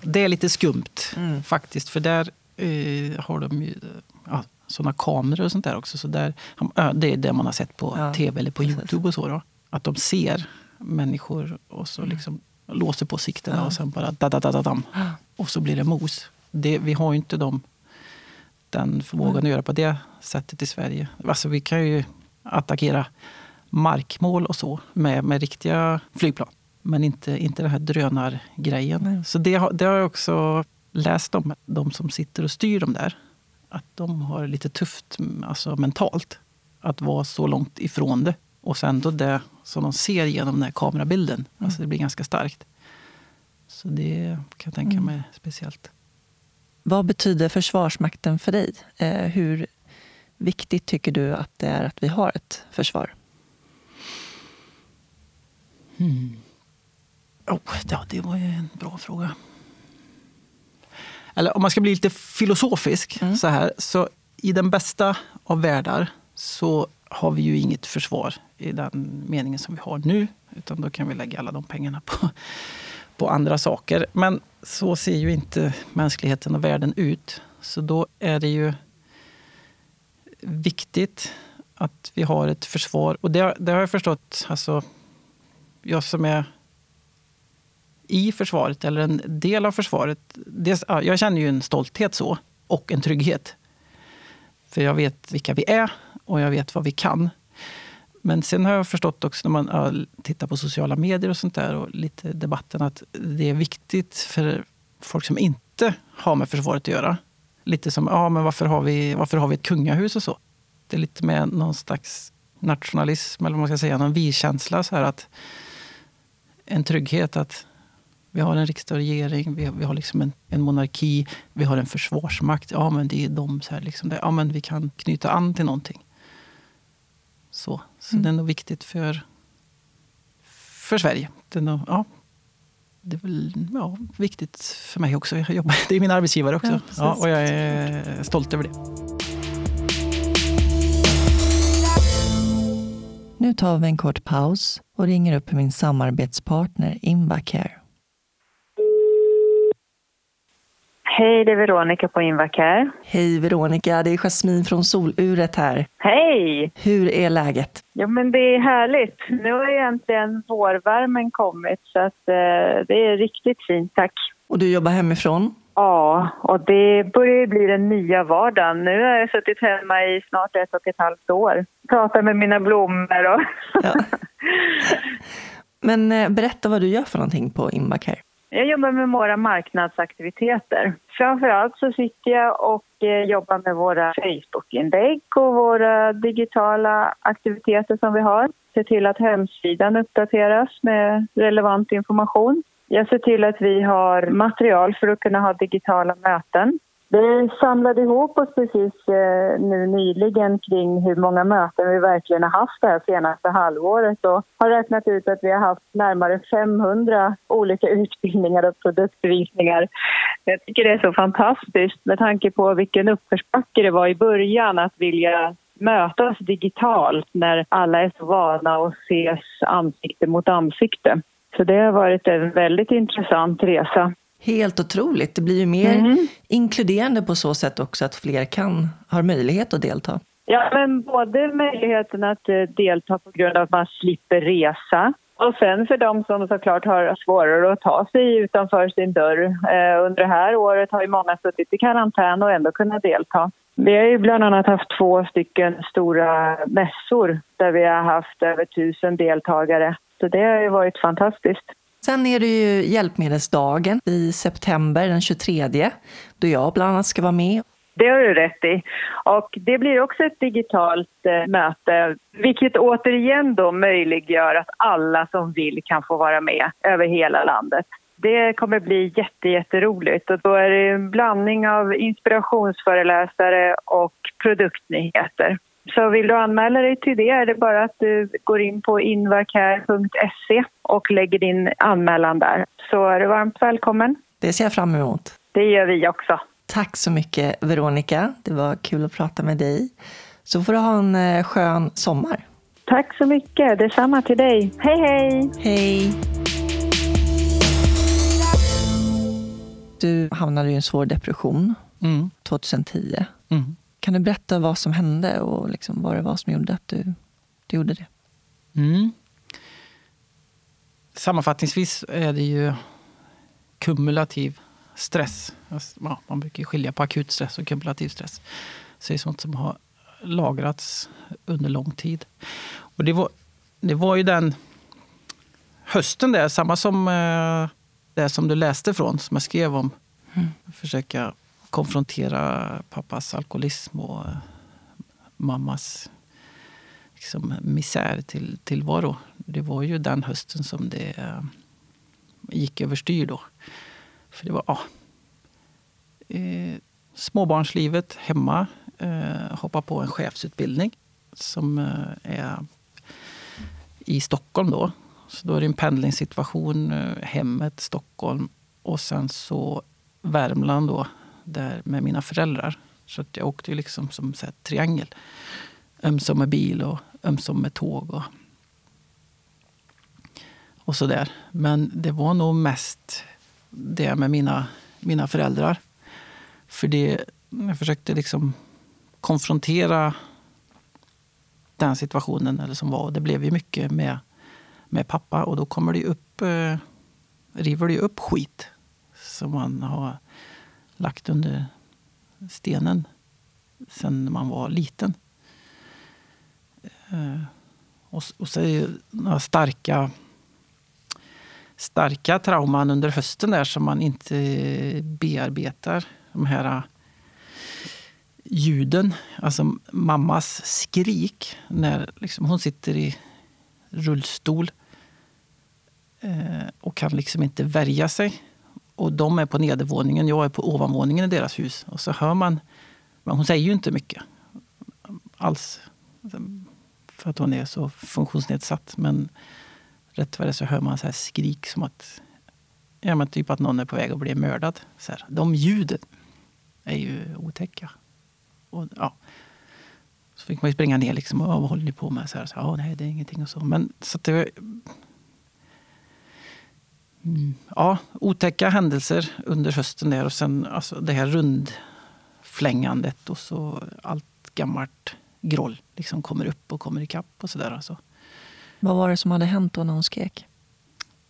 det är lite skumt faktiskt. För där eh, har de ju såna kameror och sånt där också. Så där, det är det man har sett på ja, tv eller på precis. Youtube och så. Då. Att de ser människor och så mm. liksom låser på sikten ja. och sen bara da, da, da, da, dam. Och så blir det mos. Det, vi har ju inte de, den förmågan mm. att göra på det sättet i Sverige. Alltså vi kan ju attackera markmål och så med, med riktiga flygplan. Men inte, inte den här drönargrejen. Nej. Så det, det har jag också läst om. De som sitter och styr dem där. Att de har lite tufft alltså mentalt. Att vara så långt ifrån det. Och sen då det som de ser genom den här kamerabilden. Mm. Alltså det blir ganska starkt. Så det kan jag tänka mm. mig mm. speciellt. Vad betyder Försvarsmakten för dig? Eh, hur viktigt tycker du att det är att vi har ett försvar? Hmm. Oh, ja, det var ju en bra fråga. Eller om man ska bli lite filosofisk mm. så här. Så i den bästa av världar så har vi ju inget försvar i den meningen som vi har nu. Utan då kan vi lägga alla de pengarna på, på andra saker. Men så ser ju inte mänskligheten och världen ut. Så då är det ju viktigt att vi har ett försvar. Och det, det har jag förstått, alltså, jag som är i försvaret, eller en del av försvaret. Det, jag känner ju en stolthet så, och en trygghet. För jag vet vilka vi är och jag vet vad vi kan. Men sen har jag förstått också när man tittar på sociala medier och sånt där och lite debatten att det är viktigt för folk som inte har med försvaret att göra. Lite som, ja men varför har vi, varför har vi ett kungahus och så? Det är lite med någon slags nationalism, eller vad man ska säga, någon vi-känsla. Så här att en trygghet att vi har en riksdag och regering, vi, vi har liksom en, en, monarki, vi har en försvarsmakt. Ja, men det är de så här, liksom, ja, men vi kan knyta an till någonting. Så, så mm. det är nog viktigt för, för Sverige. Det är, nog, ja, det är väl ja, viktigt för mig också. Jag jobbar, det är min arbetsgivare också. Ja, ja, och jag är stolt över det. Nu tar vi en kort paus och ringer upp min samarbetspartner Invacare. Hej, det är Veronica på Invacare. Hej Veronica, det är Jasmin från Soluret här. Hej! Hur är läget? Jo, men det är härligt. Nu har egentligen vårvärmen kommit så att, eh, det är riktigt fint, tack. Och du jobbar hemifrån? Ja, och det börjar bli den nya vardagen. Nu har jag suttit hemma i snart ett och ett halvt år. Pratar med mina blommor och... Ja. Men eh, berätta vad du gör för någonting på Invacare. Jag jobbar med våra marknadsaktiviteter. Framförallt så sitter jag och eh, jobbar med våra Facebook-inlägg och våra digitala aktiviteter som vi har. Ser till att hemsidan uppdateras med relevant information. Jag ser till att vi har material för att kunna ha digitala möten. Vi samlade ihop oss precis eh, nu nyligen kring hur många möten vi verkligen har haft det här senaste halvåret och har räknat ut att vi har haft närmare 500 olika utbildningar och produktvisningar. Jag tycker det är så fantastiskt med tanke på vilken uppförsbacke det var i början att vilja mötas digitalt när alla är så vana att ses ansikte mot ansikte. Så det har varit en väldigt intressant resa. Helt otroligt. Det blir ju mer mm. inkluderande på så sätt också att fler kan, har möjlighet att delta. Ja, men både möjligheten att eh, delta på grund av att man slipper resa och sen för de som såklart har svårare att ta sig utanför sin dörr. Eh, under det här året har ju många suttit i karantän och ändå kunnat delta. Vi har ju bland annat haft två stycken stora mässor där vi har haft över tusen deltagare. Så det har ju varit fantastiskt. Sen är det ju hjälpmedelsdagen i september den 23 då jag bland annat ska vara med. Det har du rätt i. Och det blir också ett digitalt eh, möte vilket återigen då möjliggör att alla som vill kan få vara med över hela landet. Det kommer bli jätte, jätteroligt och då är det en blandning av inspirationsföreläsare och produktnyheter. Så vill du anmäla dig till det är det bara att du går in på invacare.se och lägger din anmälan där. Så är du varmt välkommen. Det ser jag fram emot. Det gör vi också. Tack så mycket Veronica. Det var kul att prata med dig. Så får du ha en eh, skön sommar. Tack så mycket. Detsamma till dig. Hej, hej! Hej! Du hamnade i en svår depression mm. 2010. Mm. Kan du berätta vad som hände och liksom vad det var som gjorde att du, du gjorde det? Mm. Sammanfattningsvis är det ju kumulativ stress. Alltså, ja, man brukar skilja på akut stress och kumulativ stress. Så det är sånt som har lagrats under lång tid. Och det var, det var ju den hösten där, samma som eh, det som du läste från, som jag skrev om. Mm. Försöka konfrontera pappas alkoholism och eh, mammas liksom, misär till tillvaro. Det var ju den hösten som det eh, gick överstyr då. För det var ja, eh, småbarnslivet hemma. Eh, hoppa på en chefsutbildning som eh, är i Stockholm då. Så då är det en pendlingssituation, eh, hemmet, Stockholm och sen så Värmland då där med mina föräldrar. Så att jag åkte liksom som så triangel. Ömsom med bil och ömsom med tåg. Och, och sådär. Men det var nog mest det med mina, mina föräldrar. För det, jag försökte liksom konfrontera den situationen eller som var. Det blev ju mycket med, med pappa och då kommer det upp, eh, river det upp skit som man har lagt under stenen sen man var liten. Eh, och, och så är det några starka, starka trauman under hösten där som man inte bearbetar. De här eh, ljuden, alltså mammas skrik när liksom hon sitter i rullstol eh, och kan liksom inte värja sig. Och de är på nedervåningen, jag är på ovanvåningen i deras hus. Och så hör man, men hon säger ju inte mycket alls. För att hon är så funktionsnedsatt. Men rätt vad det så hör man så här skrik som att, ja, men typ att någon är på väg att bli mördad. Så här. De ljuden är ju otäcka. Och, ja. Så fick man ju springa ner liksom. Vad håller ni på med? Så här, så, ja, nej, det är ingenting och så. Men så att det Ja, otäcka händelser under hösten där och sen alltså, det här rundflängandet och så allt gammalt groll liksom kommer upp och kommer ikapp och sådär. Alltså. Vad var det som hade hänt då när hon skrek?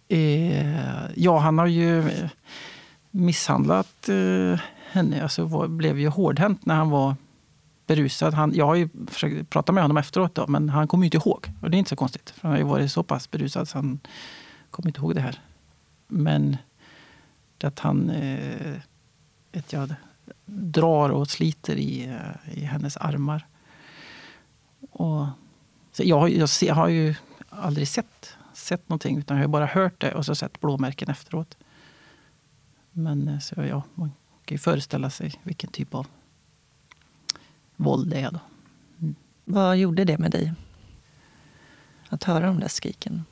Eh, ja, han har ju misshandlat eh, henne. Alltså var, blev ju hårdhänt när han var berusad. Han, jag har ju försökt prata med honom efteråt, då, men han kommer ju inte ihåg. Och det är inte så konstigt, för han har ju varit så pass berusad så han kommer inte ihåg det här. Men att han eh, vet jag, drar och sliter i, eh, i hennes armar. Och, så jag, jag, jag har ju aldrig sett, sett någonting, utan jag har bara hört det och så sett blåmärken efteråt. Men eh, så ja, man kan ju föreställa sig vilken typ av våld det är. Då. Mm. Vad gjorde det med dig? Att höra de där skriken?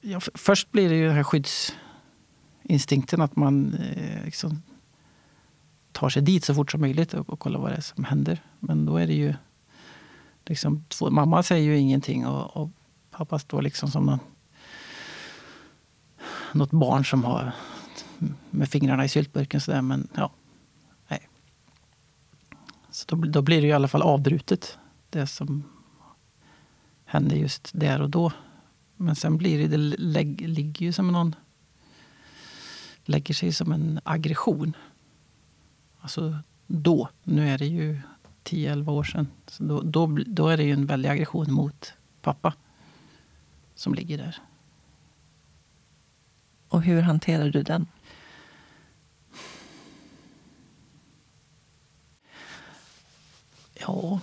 Ja, först blir det ju den här skyddsinstinkten att man eh, liksom tar sig dit så fort som möjligt och, och kollar vad det är som händer. Men då är det ju... Liksom, två, mamma säger ju ingenting och, och pappa står liksom som någon, något barn som har med fingrarna i syltburken. Så där, men ja, nej. Så då, då blir det i alla fall avbrutet, det som hände just där och då. Men sen blir det, det lägg, ligger ju som någon... lägger sig som en aggression. Alltså då. Nu är det ju 10-11 år sedan. Så då, då, då är det ju en väldig aggression mot pappa som ligger där. Och hur hanterar du den? Ja...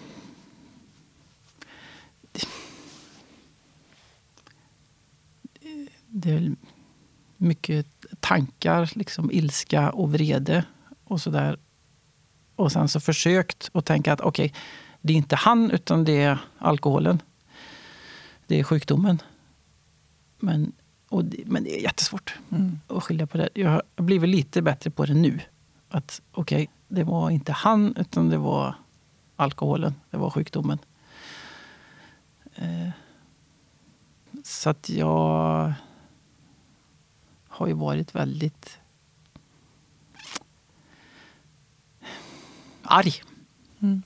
Det är mycket tankar, liksom ilska och vrede och sådär. Och sen så försökt att tänka att okej, okay, det är inte han utan det är alkoholen. Det är sjukdomen. Men, det, men det är jättesvårt mm. att skilja på det. Jag har blivit lite bättre på det nu. Att okej, okay, det var inte han utan det var alkoholen. Det var sjukdomen. Eh, så att jag har ju varit väldigt arg mm.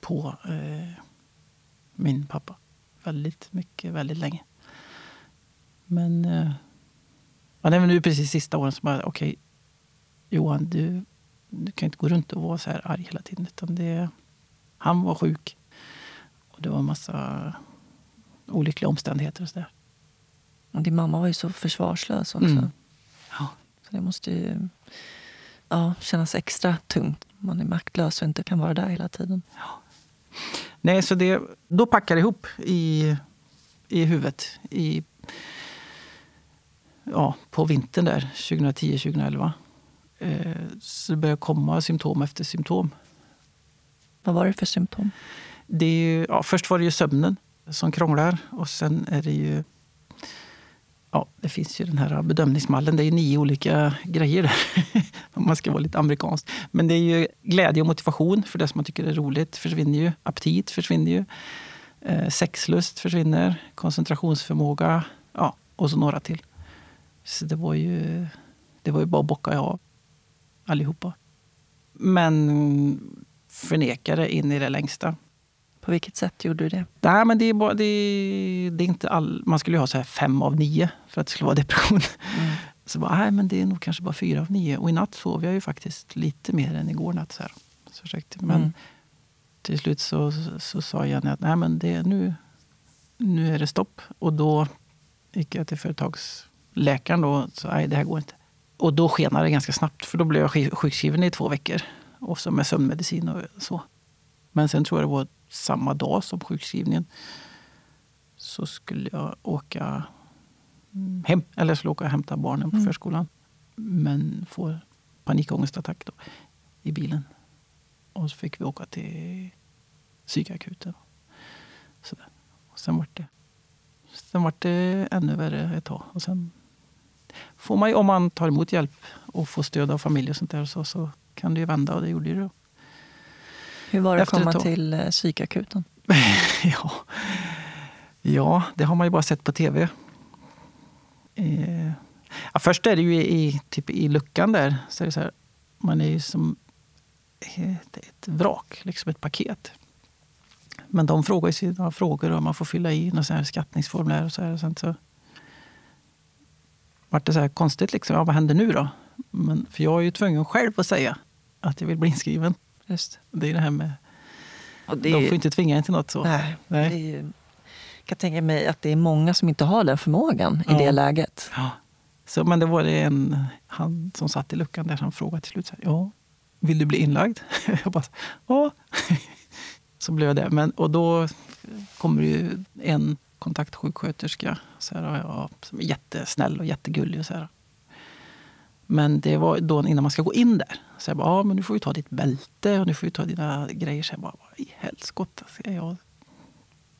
på eh, min pappa. Väldigt mycket, väldigt länge. Men, eh, men även nu precis sista åren så bara, okej okay, Johan, du, du kan inte gå runt och vara så här arg hela tiden. Utan det, han var sjuk. Och det var en massa olyckliga omständigheter och sådär. Och din mamma var ju så försvarslös också. Mm. Ja. Så det måste ju ja, kännas extra tungt. Man är maktlös och inte kan vara där hela tiden. Ja. Nej, så det, då packar det ihop i, i huvudet. I, ja, på vintern där, 2010-2011. Eh, så det började komma symptom efter symptom. Vad var det för symptom? Det är, ja, först var det ju sömnen som krånglar. Och sen är det ju... Ja, det finns ju den här bedömningsmallen. Det är nio olika grejer där Om man ska vara lite amerikansk. Men det är ju glädje och motivation för det som man tycker är roligt försvinner ju. Aptit försvinner ju. Eh, sexlust försvinner. Koncentrationsförmåga. Ja, och så några till. Så det var ju, det var ju bara att bocka av allihopa. Men förnekade in i det längsta. På vilket sätt gjorde du det? Nej, men det är, bara, det, det är inte all, man skulle ju ha så här fem av nio för att det skulle vara depression. Mm. Så bara, nej, men det är nog kanske bara fyra av nio. Och i natt sov jag ju faktiskt lite mer än igår natt. Så här. Så försökte, men mm. till slut så, så, så sa Jenny att nej, men det, nu, nu är det stopp. Och då gick jag till företagsläkaren då och sa nej, det här går inte. Och då skenade det ganska snabbt, för då blev jag sjukskriven i två veckor. Och så med sömnmedicin och så. Men sen tror jag det var samma dag som sjukskrivningen så skulle jag åka hem. Eller jag skulle åka och hämta barnen på mm. förskolan. Men får panikångestattack då, i bilen. Och så fick vi åka till psykakuten. Och sen var det, sen var det ännu värre ett tag. Och sen får man om man tar emot hjälp och får stöd av familj och sånt där så, så kan det ju vända och det gjorde det. Hur var det att komma till eh, psykakuten? ja. ja, det har man ju bara sett på tv. Eh, ja, först är det ju i, typ i luckan där. Så är så här, man är ju som ett, ett vrak, liksom ett paket. Men de frågar ju sina frågor och man får fylla i här skattningsformulär. Och så här. Sen så vart det så här konstigt. Liksom. Ja, vad händer nu då? Men, för jag är ju tvungen själv att säga att jag vill bli inskriven. Just. Det är det här med... Det de får inte tvinga en till något. Så. Nej, nej. Ju, jag kan tänka mig att det är många som inte har den förmågan ja. i det läget. Ja. Så, men det var det en han som satt i luckan där som frågade till slut. Så här, ja, vill du bli inlagd? jag bara, ja. så blev jag det. Men, och då kommer ju en kontaktsjuksköterska så här, ja, som är jättesnäll och jättegullig. Och så här. Men det var då innan man ska gå in där. Så jag bara, ja men nu får du ta ditt bälte och nu får du ta dina grejer. Så jag bara, i helskotta. Jag...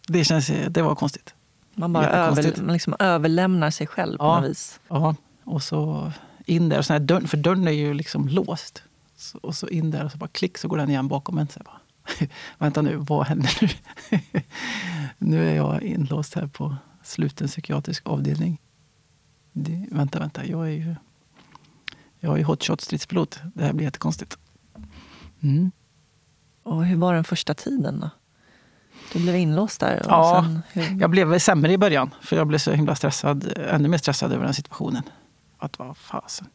Det, känns, det var konstigt. Man bara över, man liksom överlämnar sig själv på ja, något vis. Ja, och så in där. Och så dörren, för dörren är ju liksom låst. Så, och så in där och så bara klick så går den igen bakom en. Så jag bara, Vänta nu, vad händer nu? nu är jag inlåst här på sluten psykiatrisk avdelning. Det, vänta, vänta, jag är ju jag är ju hotshot stridspilot. Det här blir jättekonstigt. Mm. Och hur var den första tiden då? Du blev inlåst där? ja, sen, jag blev sämre i början. För jag blev så himla stressad. Ännu mer stressad över den situationen. Att vad fasen.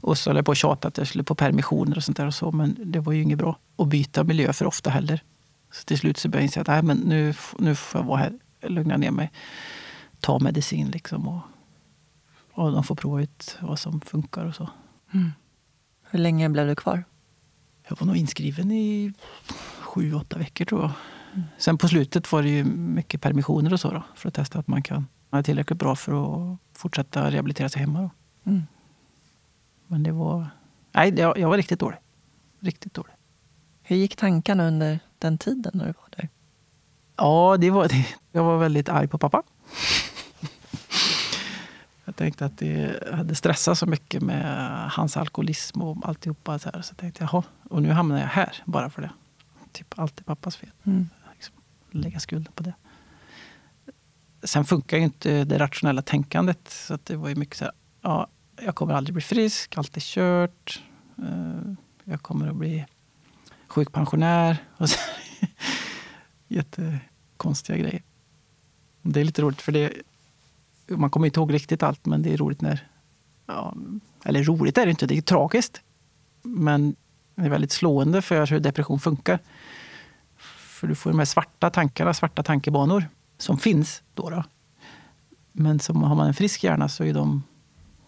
Och så höll jag på att tjata att jag skulle på permissioner och sånt där. Och så, men det var ju inget bra att byta miljö för ofta heller. Så till slut så började jag inse att nej, men nu, nu får jag vara här, lugna ner mig, ta medicin liksom. Och, och de får prova ut vad som funkar och så. Mm. Hur länge blev du kvar? Jag var nog inskriven i sju, åtta veckor tror jag. Mm. Sen på slutet var det ju mycket permissioner och så då, för att testa att man kan man är tillräckligt bra för att fortsätta rehabilitera sig hemma. Mm. Men det var... Nej, jag, jag var riktigt dålig. Riktigt dålig. Hur gick tankarna under den tiden när du var där? Ja, det var, jag var väldigt arg på pappa. Jag tänkte att det hade stressat så mycket med hans alkoholism och alltihopa. Så, här. så jag tänkte jaha, och nu hamnar jag här bara för det. Typ allt är pappas fel. Mm. Liksom, lägga skulden på det. Sen funkar ju inte det rationella tänkandet. Så det var ju mycket så här, ja, jag kommer aldrig bli frisk, allt är kört. Eh, jag kommer att bli sjukpensionär. Och så, jättekonstiga grejer. Det är lite roligt för det man kommer inte ihåg riktigt allt, men det är roligt när... Ja, eller roligt är det inte, det är tragiskt. Men det är väldigt slående för hur depression funkar. För du får de här svarta tankarna, svarta tankebanor som finns. Då, då. Men som har man en frisk hjärna så är de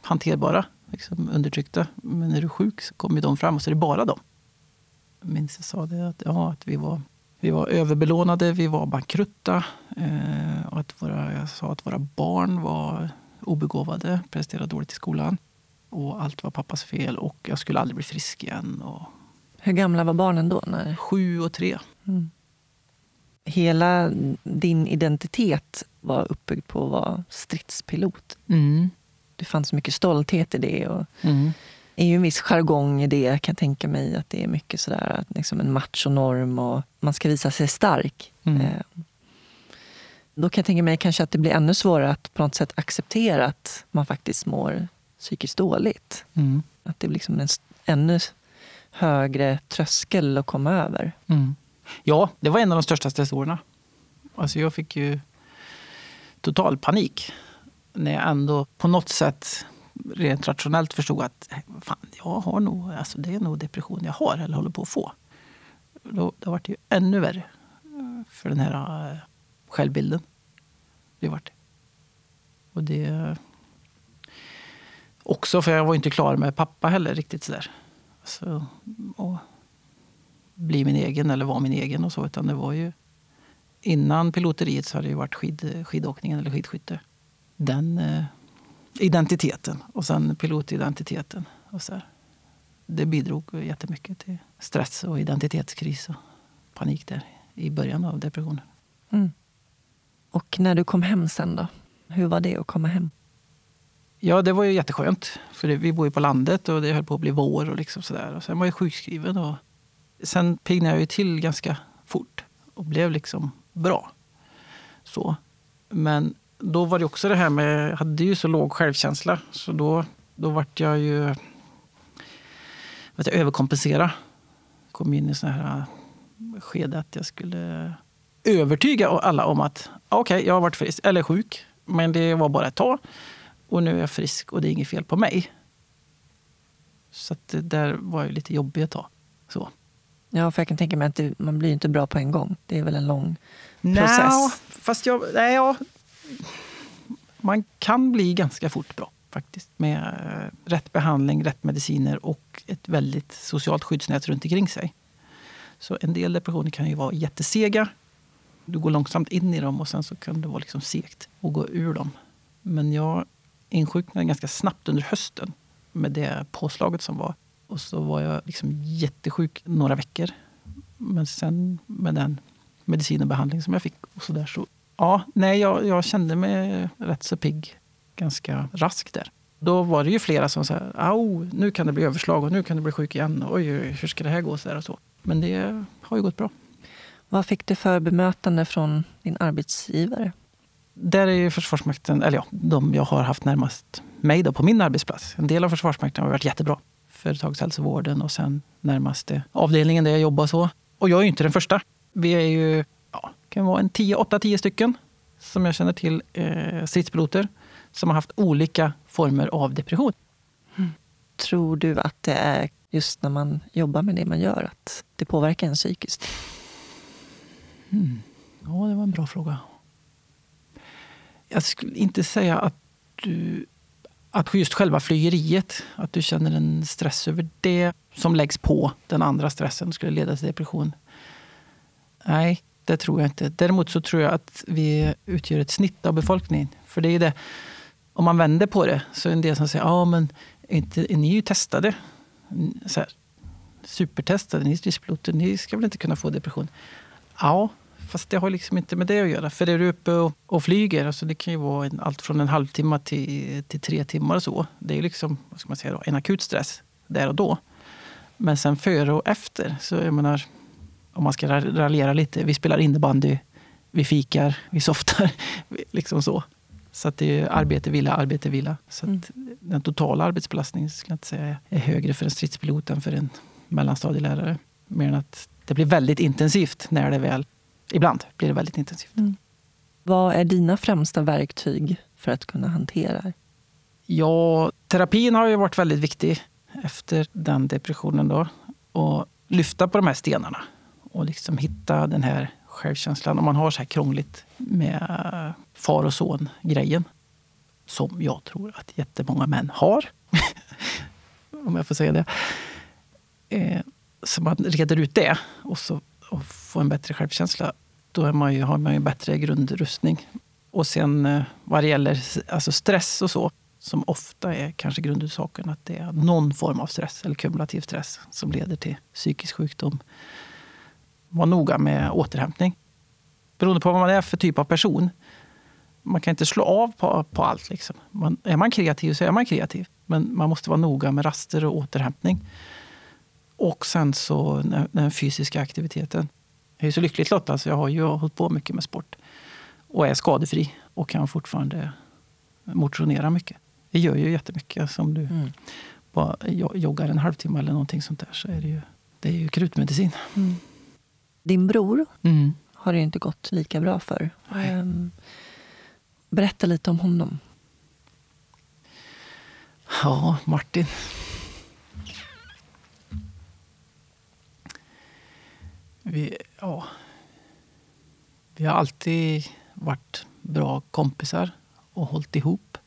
hanterbara, liksom undertryckta. Men när du är sjuk så kommer de fram och så är det bara dem. Jag minns jag sa det, att, ja, att vi var vi var överbelånade, vi var bankrutta. Eh, och att våra, jag sa att våra barn var obegåvade, presterade dåligt i skolan. Och allt var pappas fel och jag skulle aldrig bli frisk igen. Och... Hur gamla var barnen då? När... Sju och tre. Mm. Hela din identitet var uppbyggd på att vara stridspilot. Mm. Det fanns mycket stolthet i det. Och... Mm. Är ju en viss jargong i det, kan jag tänka mig. Att det är mycket sådär, liksom en machonorm och man ska visa sig stark. Mm. Eh, Då kan jag tänka mig kanske att det blir ännu svårare att på något sätt acceptera att man faktiskt mår psykiskt dåligt. Mm. Att det blir liksom en ännu högre tröskel att komma över. Mm. Ja, det var en av de största stressorerna. Alltså jag fick ju total panik när jag ändå på något sätt rent rationellt förstod att fan, jag har nog, alltså det är nog depression jag har eller håller på att få. Då, då var det ju ännu värre eh, för den här eh, självbilden. Det var det. Och det... Eh, också för jag var inte klar med pappa heller riktigt sådär. Så, och bli min egen eller vara min egen och så. Utan det var ju innan piloteriet så hade det ju varit skid, skidåkningen eller skidskytte. Den eh, identiteten och sen pilotidentiteten. Och så här. Det bidrog jättemycket till stress och identitetskris och panik där i början av depressionen. Mm. Och när du kom hem sen då? Hur var det att komma hem? Ja, det var ju jätteskönt. För vi bor ju på landet och det höll på att bli vår. Och liksom sådär. Och sen var jag sjukskriven. Och sen piggnade jag ju till ganska fort och blev liksom bra. Så. Men då var det också det här med, jag hade ju så låg självkänsla. Så då, då vart jag ju, vet jag, överkompensera. Kom in i sån här skede att jag skulle övertyga alla om att okej, jag har varit frisk, eller sjuk, men det var bara ett tag. Och nu är jag frisk och det är inget fel på mig. Så att det där var ju lite jobbigt ett tag. Så. Ja, för jag kan tänka mig att det, man blir inte bra på en gång. Det är väl en lång process. fast jag, nej, ja, man kan bli ganska fort bra faktiskt. Med eh, rätt behandling, rätt mediciner och ett väldigt socialt skyddsnät runt omkring sig. Så en del depressioner kan ju vara jättesega. Du går långsamt in i dem och sen så kan det vara liksom segt att gå ur dem. Men jag insjuknade ganska snabbt under hösten med det påslaget som var. Och så var jag liksom jättesjuk några veckor. Men sen med den medicin och behandling som jag fick och så där så ja, nej, jag, jag kände mig rätt så pigg ganska raskt där. Då var det ju flera som sa au, nu kan det bli överslag och nu kan du bli sjuk igen. Oj, hur ska det här gå? Så där och så. Men det har ju gått bra. Vad fick du för bemötande från din arbetsgivare? Där är ju Försvarsmakten, eller ja, de jag har haft närmast mig då på min arbetsplats. En del av Försvarsmakten har varit jättebra. Företagshälsovården och sen närmaste avdelningen där jag jobbar så. Och jag är ju inte den första. Vi är ju, kan vara en 8-10 stycken som jag känner till, eh, stridspiloter som har haft olika former av depression. Tror du att det är just när man jobbar med det man gör, att det påverkar en psykiskt? Mm. Ja, det var en bra fråga. Jag skulle inte säga att du... Att just själva flygeriet, att du känner en stress över det som läggs på den andra stressen skulle leda till depression. Nej, det tror jag inte. Däremot så tror jag att vi utgör ett snitt av befolkningen. För det är det, om man vänder på det så är det en del som säger ja men är inte, är ni ju testade. Så här, supertestade, ni är stridspiloter, ni ska väl inte kunna få depression? Ja, fast det har liksom inte med det att göra. För är du uppe och, och flyger, alltså det kan ju vara en, allt från en halvtimme till, till tre timmar och så. Det är liksom, vad ska man säga då, en akut stress där och då. Men sen före och efter, så jag menar, om man ska ra- raljera lite, vi spelar innebandy, vi fikar, vi softar, liksom så. Så att det är arbete, vila, arbete, vila. Så att den totala arbetsbelastningen skulle jag inte säga är högre för en stridspilot än för en mellanstadielärare. Mer än att det blir väldigt intensivt när det väl... Ibland blir det väldigt intensivt. Vad är dina främsta verktyg för att kunna hantera det? Ja, terapin har ju varit väldigt viktig efter den depressionen. Då. Och lyfta på de här stenarna och liksom hitta den här självkänslan. Om man har så här krångligt med far och son-grejen. Som jag tror att jättemånga män har. Om jag får säga det. Eh, så man reder ut det och, så, och får en bättre självkänsla. Då är man ju, har man ju en bättre grundrustning. Och sen eh, vad det gäller alltså stress och så, som ofta är kanske grundorsaken att det är någon form av stress eller kumulativ stress som leder till psykisk sjukdom. Var noga med återhämtning. Beroende på vad man är för typ av person man kan inte slå av på, på allt. Liksom. Man, är man kreativ så är man kreativ. Men man måste vara noga med raster och återhämtning. Och sen så den, den fysiska aktiviteten. Jag är så lyckligt lottad så jag har ju hållit på mycket med sport. Och är skadefri och kan fortfarande motionera mycket. Det gör ju jättemycket. Som du mm. bara joggar en halvtimme eller någonting sånt där så är det ju, det är ju krutmedicin. Mm. Din bror mm. har det inte gått lika bra för. Um, berätta lite om honom. Ja, Martin. Vi, ja, vi har alltid varit bra kompisar och hållit ihop.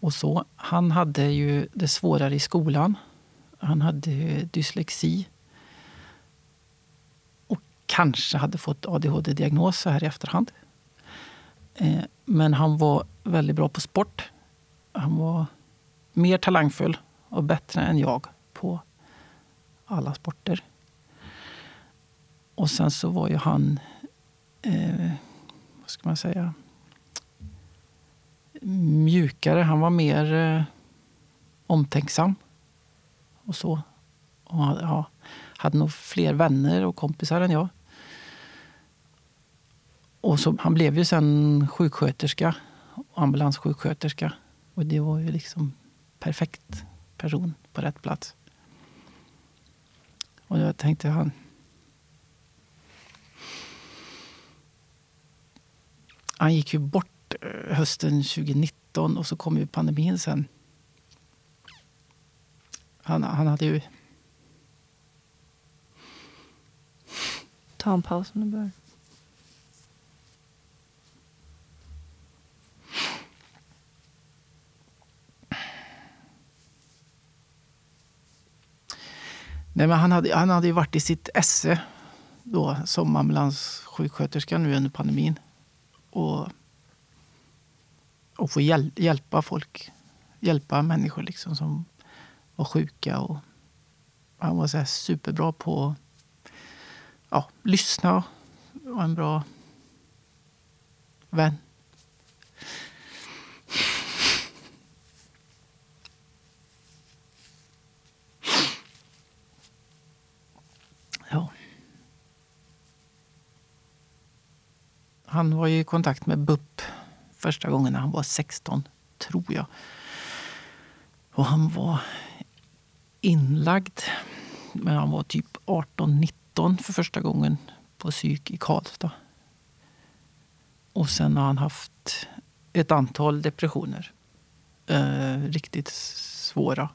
Och så. Han hade ju det svårare i skolan. Han hade dyslexi. Kanske hade fått ADHD-diagnos så här i efterhand. Eh, men han var väldigt bra på sport. Han var mer talangfull och bättre än jag på alla sporter. Och sen så var ju han, eh, vad ska man säga, mjukare. Han var mer eh, omtänksam och så. Och ja, hade nog fler vänner och kompisar än jag. Och så, han blev ju sen sjuksköterska, ambulanssjuksköterska. Och det var ju liksom perfekt person på rätt plats. Och jag tänkte han... Han gick ju bort eh, hösten 2019 och så kom ju pandemin sen. Han, han hade ju... Ta en paus om du börjar. Nej, men han, hade, han hade ju varit i sitt esse då, som ambulanssjuksköterska nu under pandemin. Och, och få hjäl, hjälpa folk. Hjälpa människor liksom som var sjuka. Och han var så superbra på att ja, lyssna. Var en bra vän. Han var i kontakt med BUP första gången när han var 16, tror jag. Och han var inlagd, men han var typ 18-19 för första gången på psyk i Karlstad. Och sen har han haft ett antal depressioner. Eh, riktigt svåra.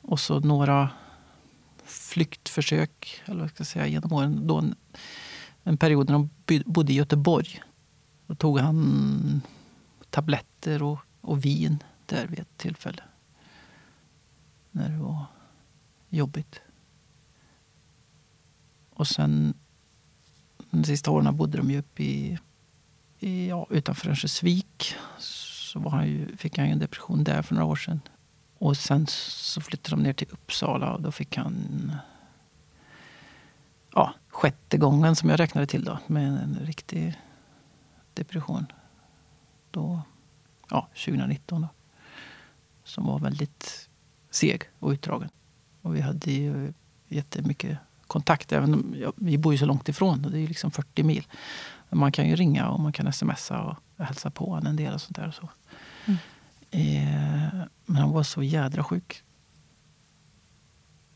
Och så några flyktförsök eller vad ska jag säga, genom åren. Då en en period när de bodde i Göteborg. Då tog han tabletter och, och vin där vid ett tillfälle. När det var jobbigt. Och sen de sista åren bodde de ju uppe i, i, ja, utanför Örnsköldsvik. Så var han ju, fick han ju en depression där för några år sedan. Och sen så flyttade de ner till Uppsala och då fick han ja, sjätte gången som jag räknade till då, med en riktig depression. Då, ja, 2019 då. Som var väldigt seg och utdragen. Och vi hade ju jättemycket kontakt. Även om, ja, vi bor ju så långt ifrån. Det är liksom 40 mil. Men man kan ju ringa och man kan smsa och hälsa på honom en del. och sånt där. Och så. Mm. Eh, men han var så jädra sjuk.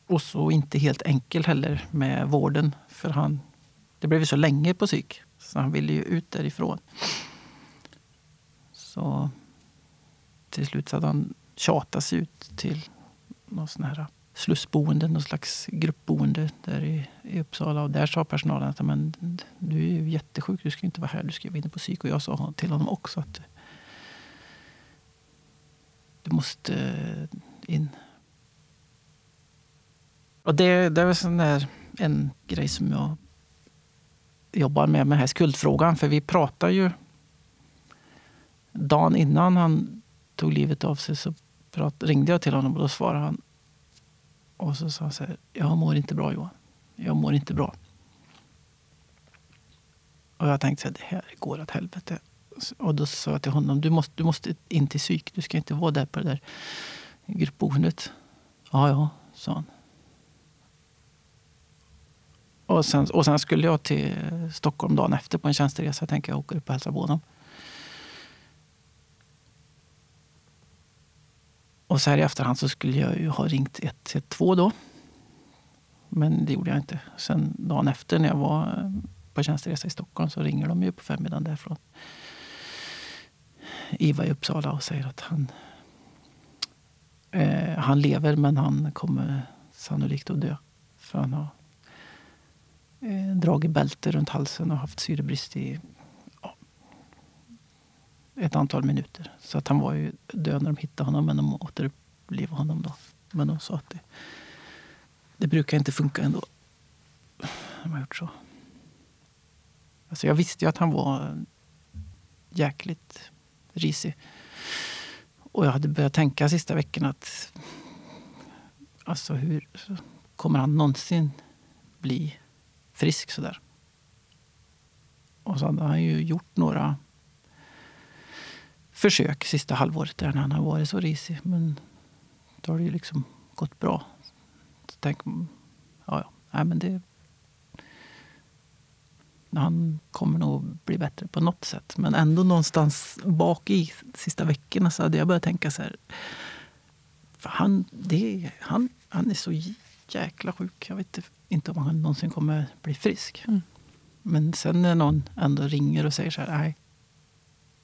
Och så inte helt enkel heller med vården. För han, det blev ju så länge på psyk, så han ville ju ut därifrån. Så till slut så hade han tjatat sig ut till någon sån här slussboende, någon slags gruppboende där i, i Uppsala. Och där sa personalen att men, du är ju jättesjuk, du ska inte vara här, du ska vara inne på psyk. Och jag sa till honom också att du måste in och det, det är sån där, en grej som jag jobbar med, med här skuldfrågan. För vi pratar ju... Dagen innan han tog livet av sig så prat, ringde jag till honom och då svarade han. Och så sa han så här, jag mår inte bra Johan. Jag mår inte bra. Och jag tänkte att det här går åt helvete. Och då sa jag till honom, du måste, du måste in till psyk. Du ska inte vara där på det där gruppboendet. Ja, ja, sa han. Och sen, och sen skulle jag till Stockholm dagen efter på en tjänsteresa. Jag tänker jag åker upp och hälsar på honom. Och så här i efterhand så skulle jag ju ha ringt 112 då. Men det gjorde jag inte. Sen dagen efter när jag var på tjänsteresa i Stockholm så ringer de ju på förmiddagen därifrån. Iva i Uppsala och säger att han, eh, han lever men han kommer sannolikt att dö. För han har Eh, dragit bälte runt halsen och haft syrebrist i ja, ett antal minuter. Så att han var ju död när de hittade honom men de återupplivade honom då. Men de sa att det, det brukar inte funka ändå. De har gjort så. Alltså jag visste ju att han var jäkligt risig. Och jag hade börjat tänka sista veckan att alltså hur kommer han någonsin bli frisk sådär? Och så hade han ju gjort några försök sista halvåret där när han har varit så risig. Men då har det ju liksom gått bra. Så tänk, ja, ja, nej men det han kommer nog bli bättre på något sätt. Men ändå någonstans bak i sista veckorna så hade jag börjat tänka så här. För han, det, han, han är så jäkla sjuk. Jag vet inte om han någonsin kommer bli frisk. Mm. Men sen när någon ändå ringer och säger så här. Nej,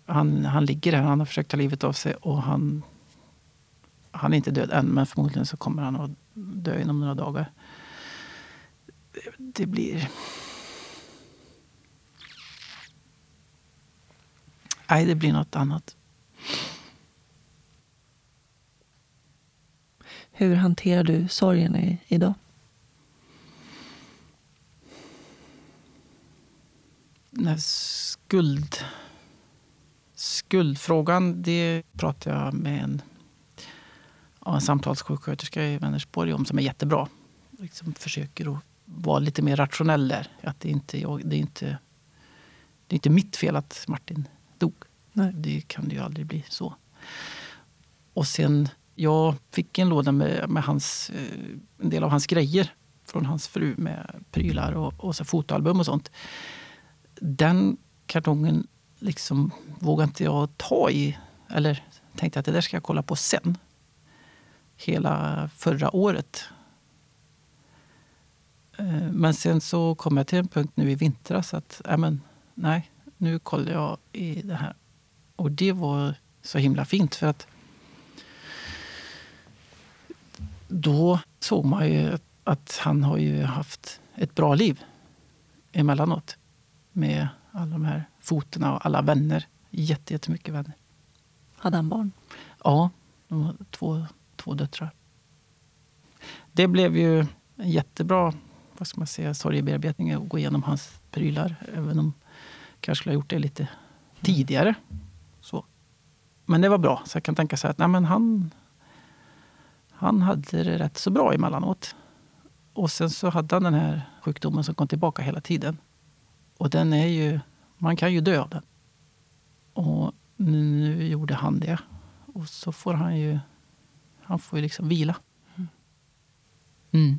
han, han ligger här, han har försökt ta livet av sig och han, han är inte död än men förmodligen så kommer han att dö inom några dagar. Det blir Nej, det blir något annat. Hur hanterar du sorgen i, idag? Skuld... Skuldfrågan, det pratar jag med en, en samtalssjuksköterska i Vänersborg om som är jättebra. Liksom försöker att vara lite mer rationell där. Att det, inte, det, är inte, det är inte mitt fel att Martin dog. Nej. Det kan det ju aldrig bli så. Och sen, jag fick en låda med, med hans, eh, en del av hans grejer från hans fru med prylar och, och så fotoalbum och sånt. Den kartongen liksom vågade inte jag ta i. Eller tänkte att det där ska jag kolla på sen. Hela förra året. Eh, men sen så kom jag till en punkt nu i vintras att ämen, nej, nu kollar jag i det här. Och det var så himla fint för att då såg man ju att han har ju haft ett bra liv emellanåt. Med alla de här fotorna och alla vänner. Jätte, jättemycket vänner. Hade han barn? Ja, de har två, två döttrar. Det blev ju en jättebra vad ska man säga, sorgebearbetning att gå igenom hans prylar. Även om kanske skulle ha gjort det lite tidigare. Så. Men det var bra, så jag kan tänka sig att nej, men han, han hade det rätt så bra emellanåt. Och sen så hade han den här sjukdomen som kom tillbaka hela tiden. Och den är ju, man kan ju dö av den. Och nu gjorde han det. Och så får han ju, han får ju liksom vila. Mm.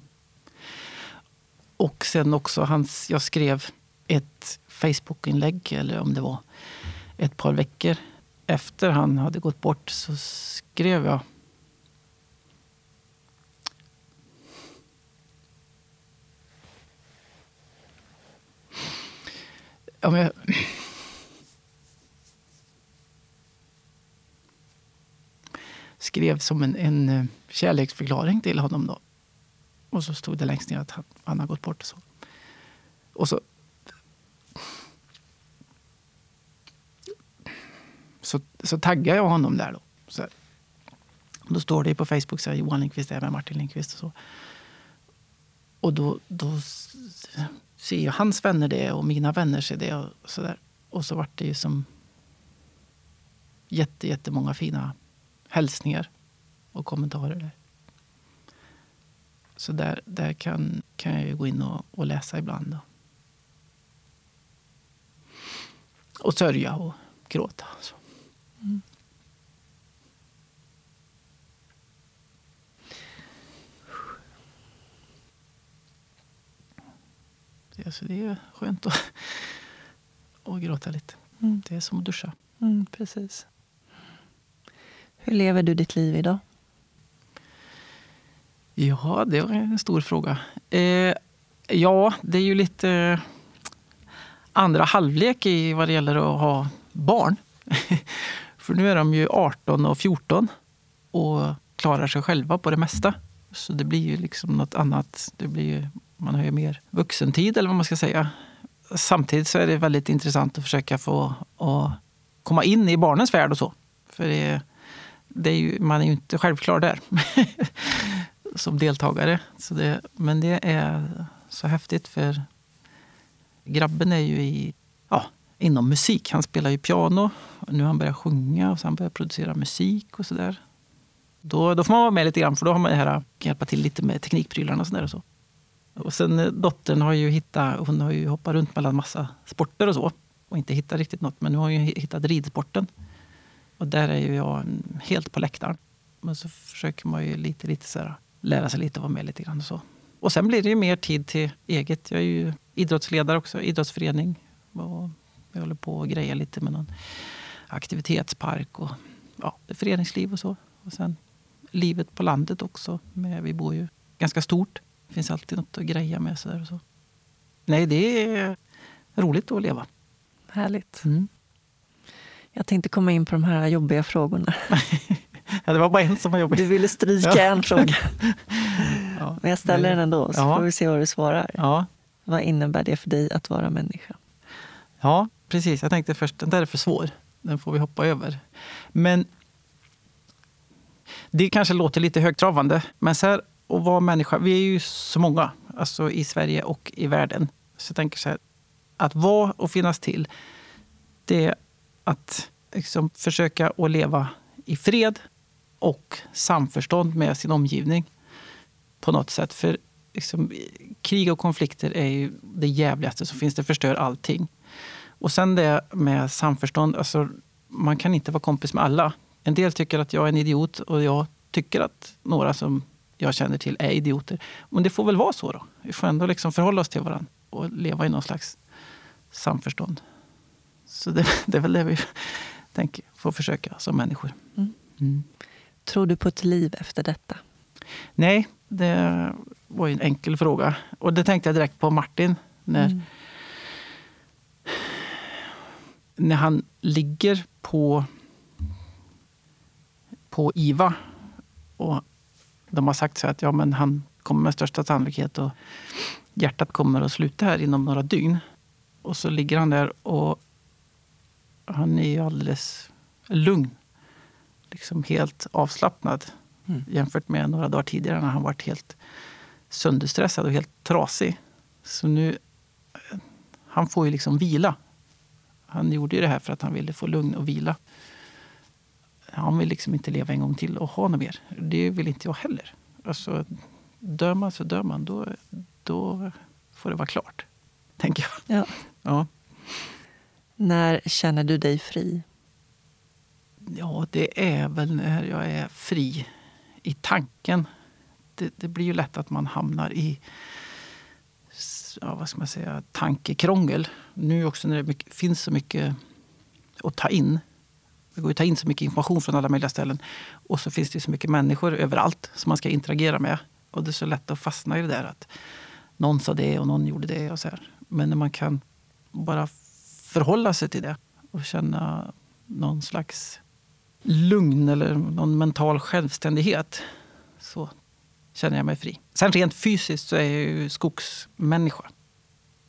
Och sen också, hans, jag skrev ett Facebook-inlägg, eller om det var ett par veckor efter han hade gått bort så skrev jag Om jag... skrev som en, en eh, kärleksförklaring till honom. Då. Och så stod det längst ner att han, han har gått bort. Och så, och så så, så taggade jag honom där. Då. Så då står det på Facebook så här, Johan Lindqvist är med Martin Lindqvist. Och, så och då, då ser ju hans vänner det och mina vänner ser det. Och så, där. Och så vart det ju som jätte, jättemånga fina hälsningar och kommentarer. där. Så där, där kan, kan jag ju gå in och, och läsa ibland. Då. Och sörja och gråta. Så. Mm. Det, alltså det är skönt att, att gråta lite. Mm. Det är som att duscha. Mm, precis. Hur lever du ditt liv idag? Ja, det var en stor fråga. Eh, ja, det är ju lite eh, andra halvlek i vad det gäller att ha barn. För nu är de ju 18 och 14 och klarar sig själva på det mesta. Så det blir ju liksom något annat. Det blir man har ju mer vuxentid eller vad man ska säga. Samtidigt så är det väldigt intressant att försöka få att komma in i barnens värld och så. För det, det är ju, man är ju inte självklar där som deltagare. Så det, men det är så häftigt för grabben är ju i, ja, inom musik. Han spelar ju piano. Nu har han börjat sjunga och sen börjat producera musik och sådär. Då, då får man vara med lite grann för då har man det här kan hjälpa till lite med teknikprylarna och sådär. Och, så och sen eh, dottern har ju hittat, hon har ju hoppat runt mellan massa sporter och så och inte hittat riktigt något. Men nu har hon ju hittat ridsporten. Och där är ju jag helt på läktaren. Men så försöker man ju lite, lite så här, lära sig lite och vara med lite grann och så. Och sen blir det ju mer tid till eget. Jag är ju idrottsledare också, idrottsförening. Och jag håller på och grejer lite med någon aktivitetspark och ja, föreningsliv och så. Och sen livet på landet också. Med, vi bor ju ganska stort. Det finns alltid något att greja med. Så, och så. Nej, det är roligt att leva. Härligt. Mm. Jag tänkte komma in på de här jobbiga frågorna. ja, det var bara en som var jobbig. Du ville stryka ja. en fråga. ja, Men jag ställer den ändå, så ja. får vi se vad du svarar. Ja. Vad innebär det för dig att vara människa? Ja, precis. Jag tänkte först, den där är för svår. Den får vi hoppa över. Men det kanske låter lite högtravande, men så här, att vara människa, vi är ju så många alltså i Sverige och i världen. Så jag tänker så här, att vara och finnas till, det är att liksom försöka att leva i fred och samförstånd med sin omgivning på något sätt. För liksom, krig och konflikter är ju det jävligaste som finns. Det förstör allting. Och sen det med samförstånd. Alltså, man kan inte vara kompis med alla. En del tycker att jag är en idiot och jag tycker att några som jag känner till är idioter. Men det får väl vara så då. Vi får ändå liksom förhålla oss till varandra och leva i någon slags samförstånd. Så det, det är väl det vi tänker, får försöka som människor. Mm. Mm. Tror du på ett liv efter detta? Nej, det var en enkel fråga. Och det tänkte jag direkt på Martin. När, mm. när han ligger på, på IVA och de har sagt så att ja, men han kommer med största sannolikhet och hjärtat kommer att sluta här inom några dygn. Och så ligger han där och han är alldeles lugn. Liksom helt avslappnad. Mm. Jämfört med några dagar tidigare när han varit helt sönderstressad och helt trasig. Så nu, han får ju liksom vila. Han gjorde ju det här för att han ville få lugn och vila. Han vill liksom inte leva en gång till och ha något mer. Det vill inte jag heller. Alltså, dör man så dör man. Då, då får det vara klart. Tänker jag. Ja. ja. När känner du dig fri? Ja, det är väl när jag är fri i tanken. Det, det blir ju lätt att man hamnar i ja, vad ska man säga, tankekrångel. Nu också när det finns så mycket att ta in. Det går att ta in så mycket information från alla möjliga ställen. Och så finns det så mycket människor överallt som man ska interagera med. Och det är så lätt att fastna i det där att någon sa det och någon gjorde det. och så här. Men när man kan bara förhålla sig till det och känna någon slags lugn eller någon mental självständighet så känner jag mig fri. Sen rent fysiskt så är jag ju skogsmänniska.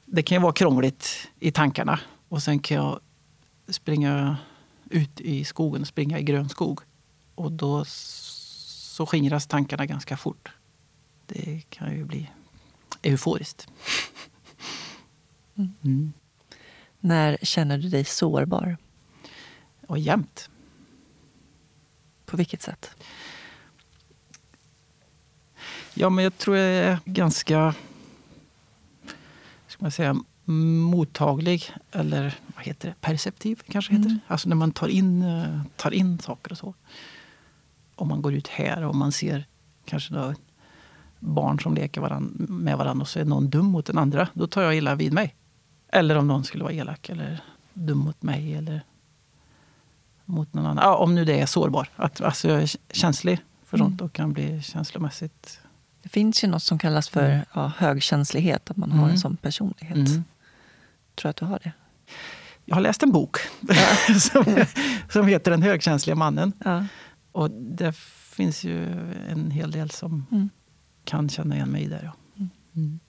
Det kan ju vara krångligt i tankarna och sen kan jag springa ut i skogen och springa i grön skog. Och då så skingras tankarna ganska fort. Det kan ju bli euforiskt. Mm. Mm. När känner du dig sårbar? Och jämt. På vilket sätt? Ja, men jag tror jag är ganska ska man säga, mottaglig, eller vad heter det, perceptiv kanske heter. Mm. Alltså när man tar in, eh, tar in saker och så. Om man går ut här och man ser kanske då barn som leker varann, med varandra och så är någon dum mot den andra, då tar jag illa vid mig. Eller om någon skulle vara elak eller dum mot mig eller mot någon annan. Ja, om nu det är sårbar. Att, alltså jag är känslig för Mm. sånt och kan bli känslomässigt... Det finns ju något som kallas för Mm. ja, högkänslighet, att man har Mm. en sån personlighet. Mm. Tror att du har det? Jag har läst en bok som, som heter Den högkänsliga mannen. Ja. Och det finns ju en hel del som Mm. kan känna igen mig det. Ja. Mm.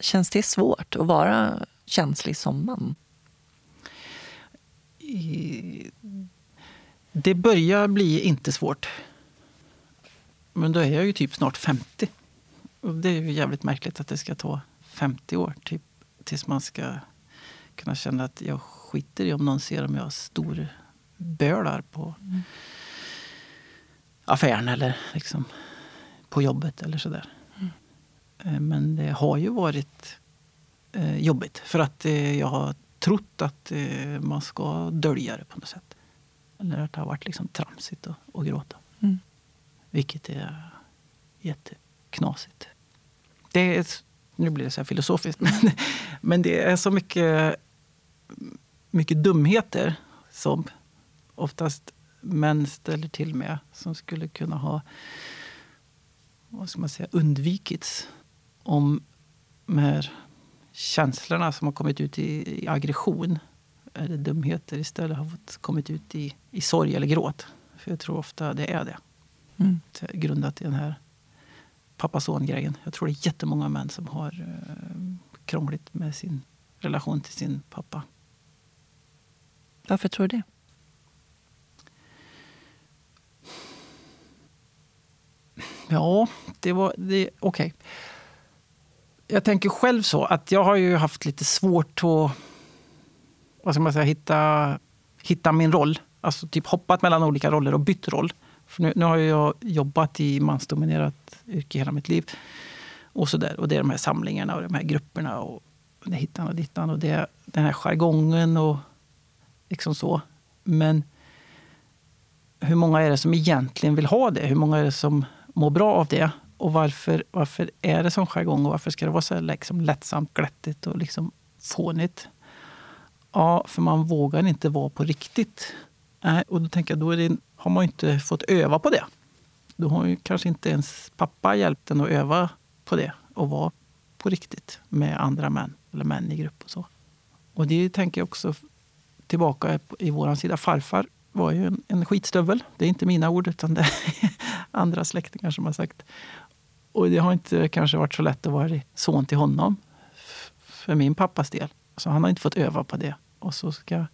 Känns det svårt att vara känslig som man? I, det börjar bli inte svårt. Men då är jag ju typ snart 50. Och det är ju jävligt märkligt att det ska ta 50 år typ, tills man ska kunna känna att jag skiter i om någon ser om jag stor bölar på Mm. affären eller liksom på jobbet eller sådär. Eh, Men det har ju varit eh, jobbigt för att eh, jag har trott att eh, man ska dölja det på något sätt. Eller att det har varit liksom tramsigt att, att gråta. Mm. Vilket är jätteknasigt. Det är, nu blir det så här filosofiskt, men, men det är så mycket, mycket dumheter som oftast män ställer till med som skulle kunna ha vad ska man säga, undvikits om de här känslorna som har kommit ut i, i aggression eller dumheter istället har fått kommit ut i, i sorg eller gråt. För jag tror ofta det är det. Mm. Grundat i den här pappa-son-grejen. Jag tror det är jättemånga män som har eh, krångligt med sin relation till sin pappa. Varför tror du det? Ja, det var... Det, Okej. Jag tänker själv så att jag har ju haft lite svårt att vad ska man säga, hitta, hitta min roll. Alltså typ hoppat mellan olika roller och bytt roll. För nu, nu har jag jobbat i mansdominerat yrke hela mitt liv. Och, så där. och det är de här samlingarna och de här grupperna och det hittan och dittan. Och det, den här jargongen och liksom så. Men hur många är det som egentligen vill ha det? Hur många är det som mår bra av det? Och varför, varför är det som jargong och varför ska det vara så här liksom lättsamt, glättigt och liksom fånigt? Ja, för man vågar inte vara på riktigt. Nej, och då tänker jag, då är det, har man inte fått öva på det. Då har ju kanske inte ens pappa hjälpt en att öva på det och vara på riktigt med andra män eller män i grupp och så. Och det tänker jag också tillbaka i våran sida. Farfar var ju en, en skitstövel. Det är inte mina ord, utan det är andra släktingar som har sagt. Och det har inte kanske varit så lätt att vara son till honom för min pappas del. Så han har inte fått öva på det. Och så ska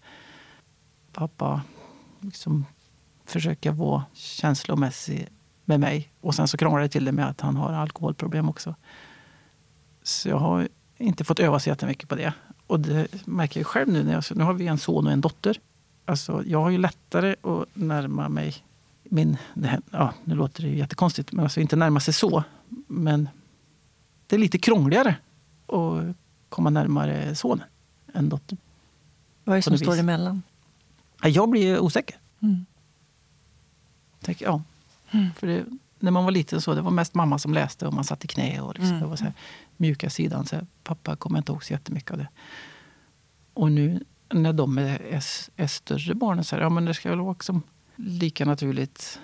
pappa liksom försöka vara känslomässig med mig. Och sen så krånglar det till det med att han har alkoholproblem också. Så jag har inte fått öva så jättemycket på det. Och det märker jag själv nu. När jag, nu har vi en son och en dotter. Alltså, jag har ju lättare att närma mig min... Här, ja, nu låter det ju jättekonstigt, men alltså inte närma sig så. Men det är lite krångligare att komma närmare sonen än dottern. Vad är det som står emellan? Ja, Jag blir osäker. Mm. Tänker, ja. Mm. För det, när man var liten så det var mest mamma som läste och man satt i knä. Och liksom, Mm. Det var så här, mjuka sidan. Så här, pappa kommer inte ihåg så jättemycket av det. Och nu när de är, är, är större barnen så här, ja men det ska väl vara liksom lika naturligt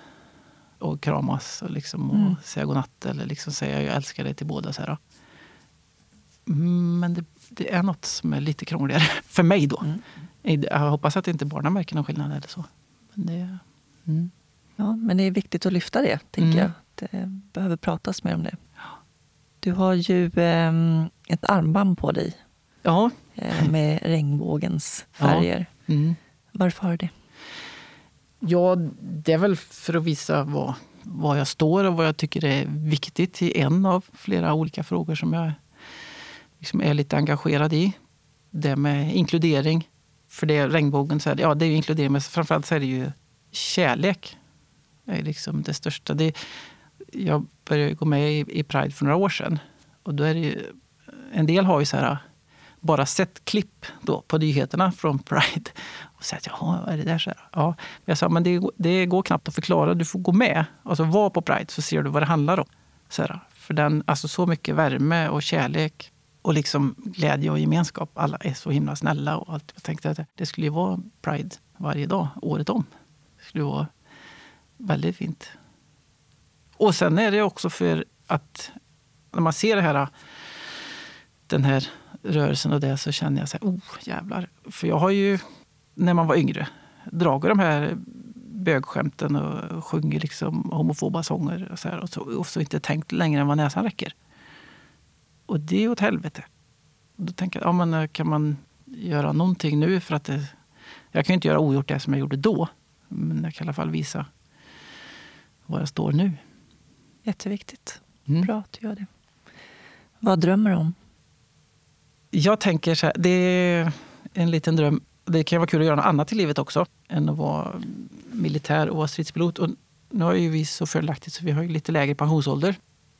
att kramas och, liksom, och Mm. säga godnatt eller liksom säga jag älskar dig till båda. Så här. Men det, det är något som är lite krångligare för mig då. Mm. Jag hoppas att inte barnen märker någon skillnad eller så. Men det, mm. Ja, men det är viktigt att lyfta det, tänker Mm. jag. Det behöver pratas mer om det. Du har ju ehm, ett armband på dig Ja. eh, med regnbågens färger. Mm. Varför har du det? ja, det är väl för att visa vad, vad jag står och vad jag tycker är viktigt i en av flera olika frågor som jag liksom är lite engagerad i. Det med inkludering. För det regnbågen, så är det, ja, det är ju inkludering, men framförallt så är det ju kärlek. Det är liksom det största. Det, jag började gå med i, i Pride för några år sedan. Och då är det ju, en del har ju så här bara sett klipp då på nyheterna från Pride. Och sagt, jaha, vad är det där? Så här, ja. Jag sa, men det, det går knappt att förklara. Du får gå med. Alltså var på Pride så ser du vad det handlar om. Så här, för den, alltså så mycket värme och kärlek och liksom glädje och gemenskap. Alla är så himla snälla. Och allt. Jag tänkte att det skulle ju vara Pride varje dag, året om. Det skulle vara väldigt fint. Och sen är det också för att när man ser det här, den här rörelsen och det så känner jag så här, oh jävlar. För jag har ju, när man var yngre, dragit de här bögskämten och sjungit liksom homofoba sånger och så, här, och så, och så inte tänkt längre än vad näsan räcker. Och det är åt helvete. Då tänker jag, ja, men eh, kan man göra någonting nu för att det, jag kan ju inte göra ogjort det som jag gjorde då. Men jag kan i alla fall visa var jag står nu. Jätteviktigt. Mm. Bra att du gör det. Vad drömmer du om? Jag tänker så här, det är en liten dröm. Det kan vara kul att göra något annat i livet också än att vara militär och vara stridspilot. Och nu har ju vi så fördelaktigt så vi har lite lägre pensionsålder.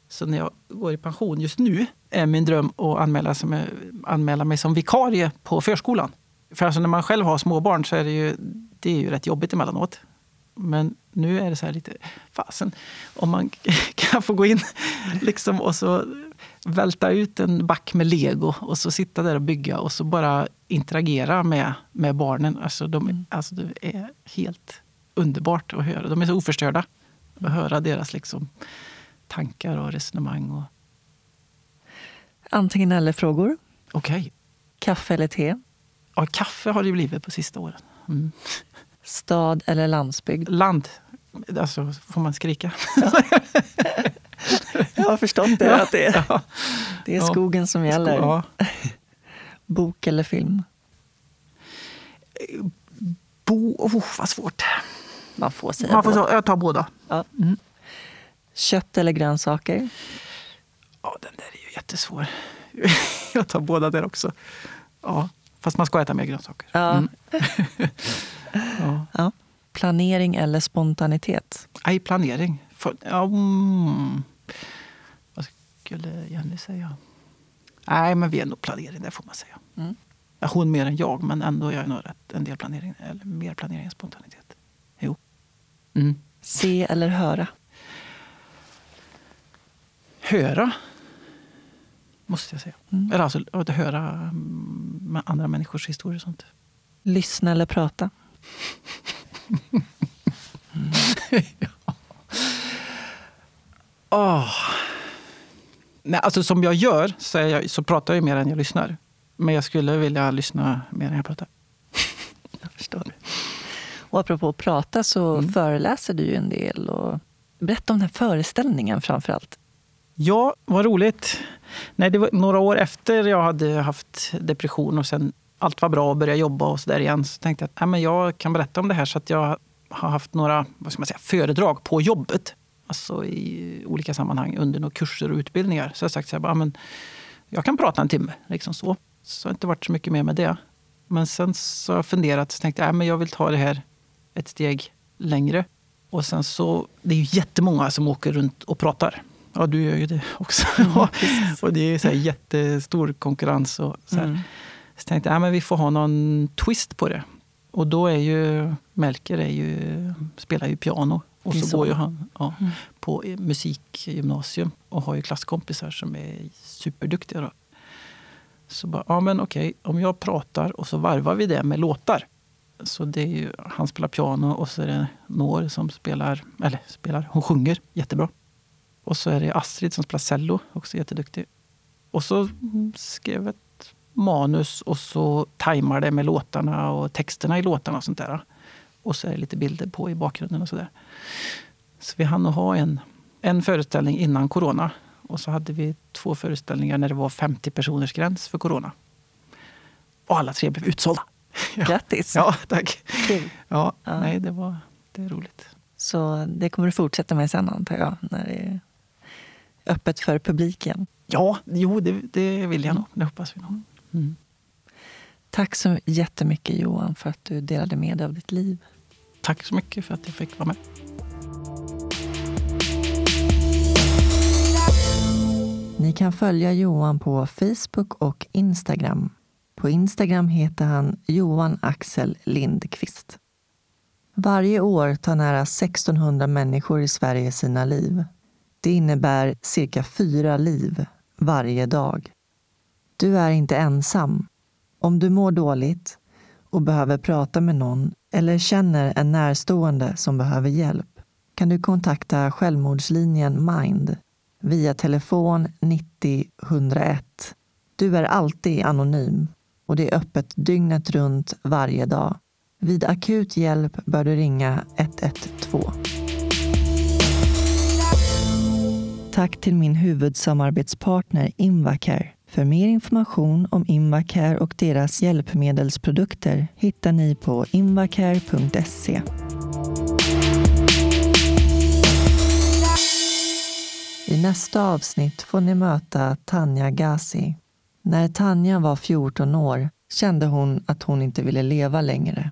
Så när jag går i pension just nu är min dröm att anmäla, som, anmäla mig som vikarie på förskolan. För alltså när man själv har småbarn så är det ju, det är ju rätt jobbigt emellanåt. Men nu är det så här lite, fasen, om man kan få gå in liksom och så välta ut en back med lego och så sitta där och bygga och så bara interagera med, med barnen. Alltså, de, mm. alltså det är helt underbart att höra. De är så oförstörda. Att höra deras liksom, tankar och resonemang. Och... Antingen eller-frågor. Okej. Okay. Kaffe eller te? Ja, kaffe har det blivit på sista åren. Mm. Stad eller landsbygd? Land. Alltså, får man skrika? Ja. Jag har förstått det, ja. att det är, ja. det är skogen som gäller. Bok eller film? Bo, oh, vad svårt. Man får säga Man får båda. Jag tar båda. Mm. Kött eller grönsaker? Ja, den där är ju jättesvår. Jag tar båda där också. Ja, fast man ska äta mer grönsaker. Mm. ja. ja. Planering eller spontanitet? Nej, planering. För, mm. Vad skulle Jenny säga? Nej, men vi är nog planering, det får man säga. Mm. Hon mer än jag, men ändå jag är nog rätt, en del planering, eller mer planering än spontanitet. Jo. Mm. Se eller höra? Höra, måste jag säga. Mm. Eller alltså att höra mm, med andra människors historier och sånt. Lyssna eller prata? ja. oh. Nej, alltså som jag gör så, jag, så pratar jag mer än jag lyssnar. Men jag skulle vilja lyssna mer än jag pratar. jag förstår. Och apropå att prata så mm. föreläser du ju en del. Och berätta om den här föreställningen framför allt. Ja, vad roligt. Nej, det var några år efter jag hade haft depression och sen allt var bra och började jobba och så där igen. Så tänkte jag att men jag kan berätta om det här. Så att jag har haft några vad ska man säga, föredrag på jobbet. Alltså i olika sammanhang under några kurser och utbildningar. Så jag har sagt att jag, jag kan prata en timme. Liksom så. så det har inte varit så mycket mer med det. Men sen så har jag funderat och tänkte att jag vill ta det här ett steg längre. Och sen så, det är ju jättemånga som åker runt och pratar. Ja, du gör ju det också. Mm, och det är så här jättestor konkurrens. Och så, mm. Så tänkte jag att vi får ha någon twist på det. Och då är ju Melker är ju, spelar ju piano. Och så, så, går ju han ja, mm. på musikgymnasium och har ju klasskompisar som är superduktiga. Då. Så bara, ja men okej, om jag pratar och så varvar vi det med låtar. Så det är ju, han spelar piano och så är det Nour som spelar, eller spelar, hon sjunger jättebra. Och så är det Astrid som spelar cello, också jätteduktig. Och så skrev ett manus och så tajmar det med låtarna och texterna i låtarna och sånt där. Och så är det lite bilder på i bakgrunden och sådär. Så vi hann ha en, en föreställning innan corona. Och så hade vi två föreställningar när det var 50 personers gräns för corona. Och alla tre blev utsålda. Grattis! Ja, tack. Kul. Ja, ja, Nej, det, var, det är roligt. Så det kommer du fortsätta med sen antar jag? När det är öppet för publiken? Ja, jo, det, det vill jag nog. Det hoppas vi nog. Mm. Tack så jättemycket Johan för att du delade med dig av ditt liv. Tack så mycket för att jag fick vara med. Ni kan följa Johan på Facebook och Instagram. På Instagram heter han Johan Axel Lindqvist. Varje år tar nära 1600 människor i Sverige sina liv. Det innebär cirka fyra liv varje dag. Du är inte ensam. Om du mår dåligt och behöver prata med någon eller känner en närstående som behöver hjälp kan du kontakta självmordslinjen Mind via telefon 90 101. Du är alltid anonym och det är öppet dygnet runt varje dag. Vid akut hjälp bör du ringa 112. Tack till min huvudsamarbetspartner Invacare. För mer information om Invacare och deras hjälpmedelsprodukter hittar ni på invacare.se. I nästa avsnitt får ni möta Tanja Gazi. När Tanja var 14 år kände hon att hon inte ville leva längre.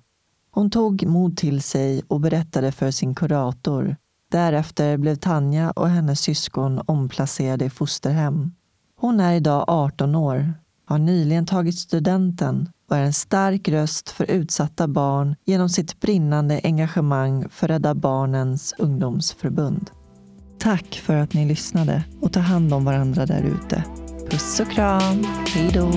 Hon tog mod till sig och berättade för sin kurator. Därefter blev Tanja och hennes syskon omplacerade i fosterhem. Hon är idag 18 år, har nyligen tagit studenten och är en stark röst för utsatta barn genom sitt brinnande engagemang för Rädda Barnens ungdomsförbund. Tack för att ni lyssnade och ta hand om varandra där ute. Puss och kram. Hej då.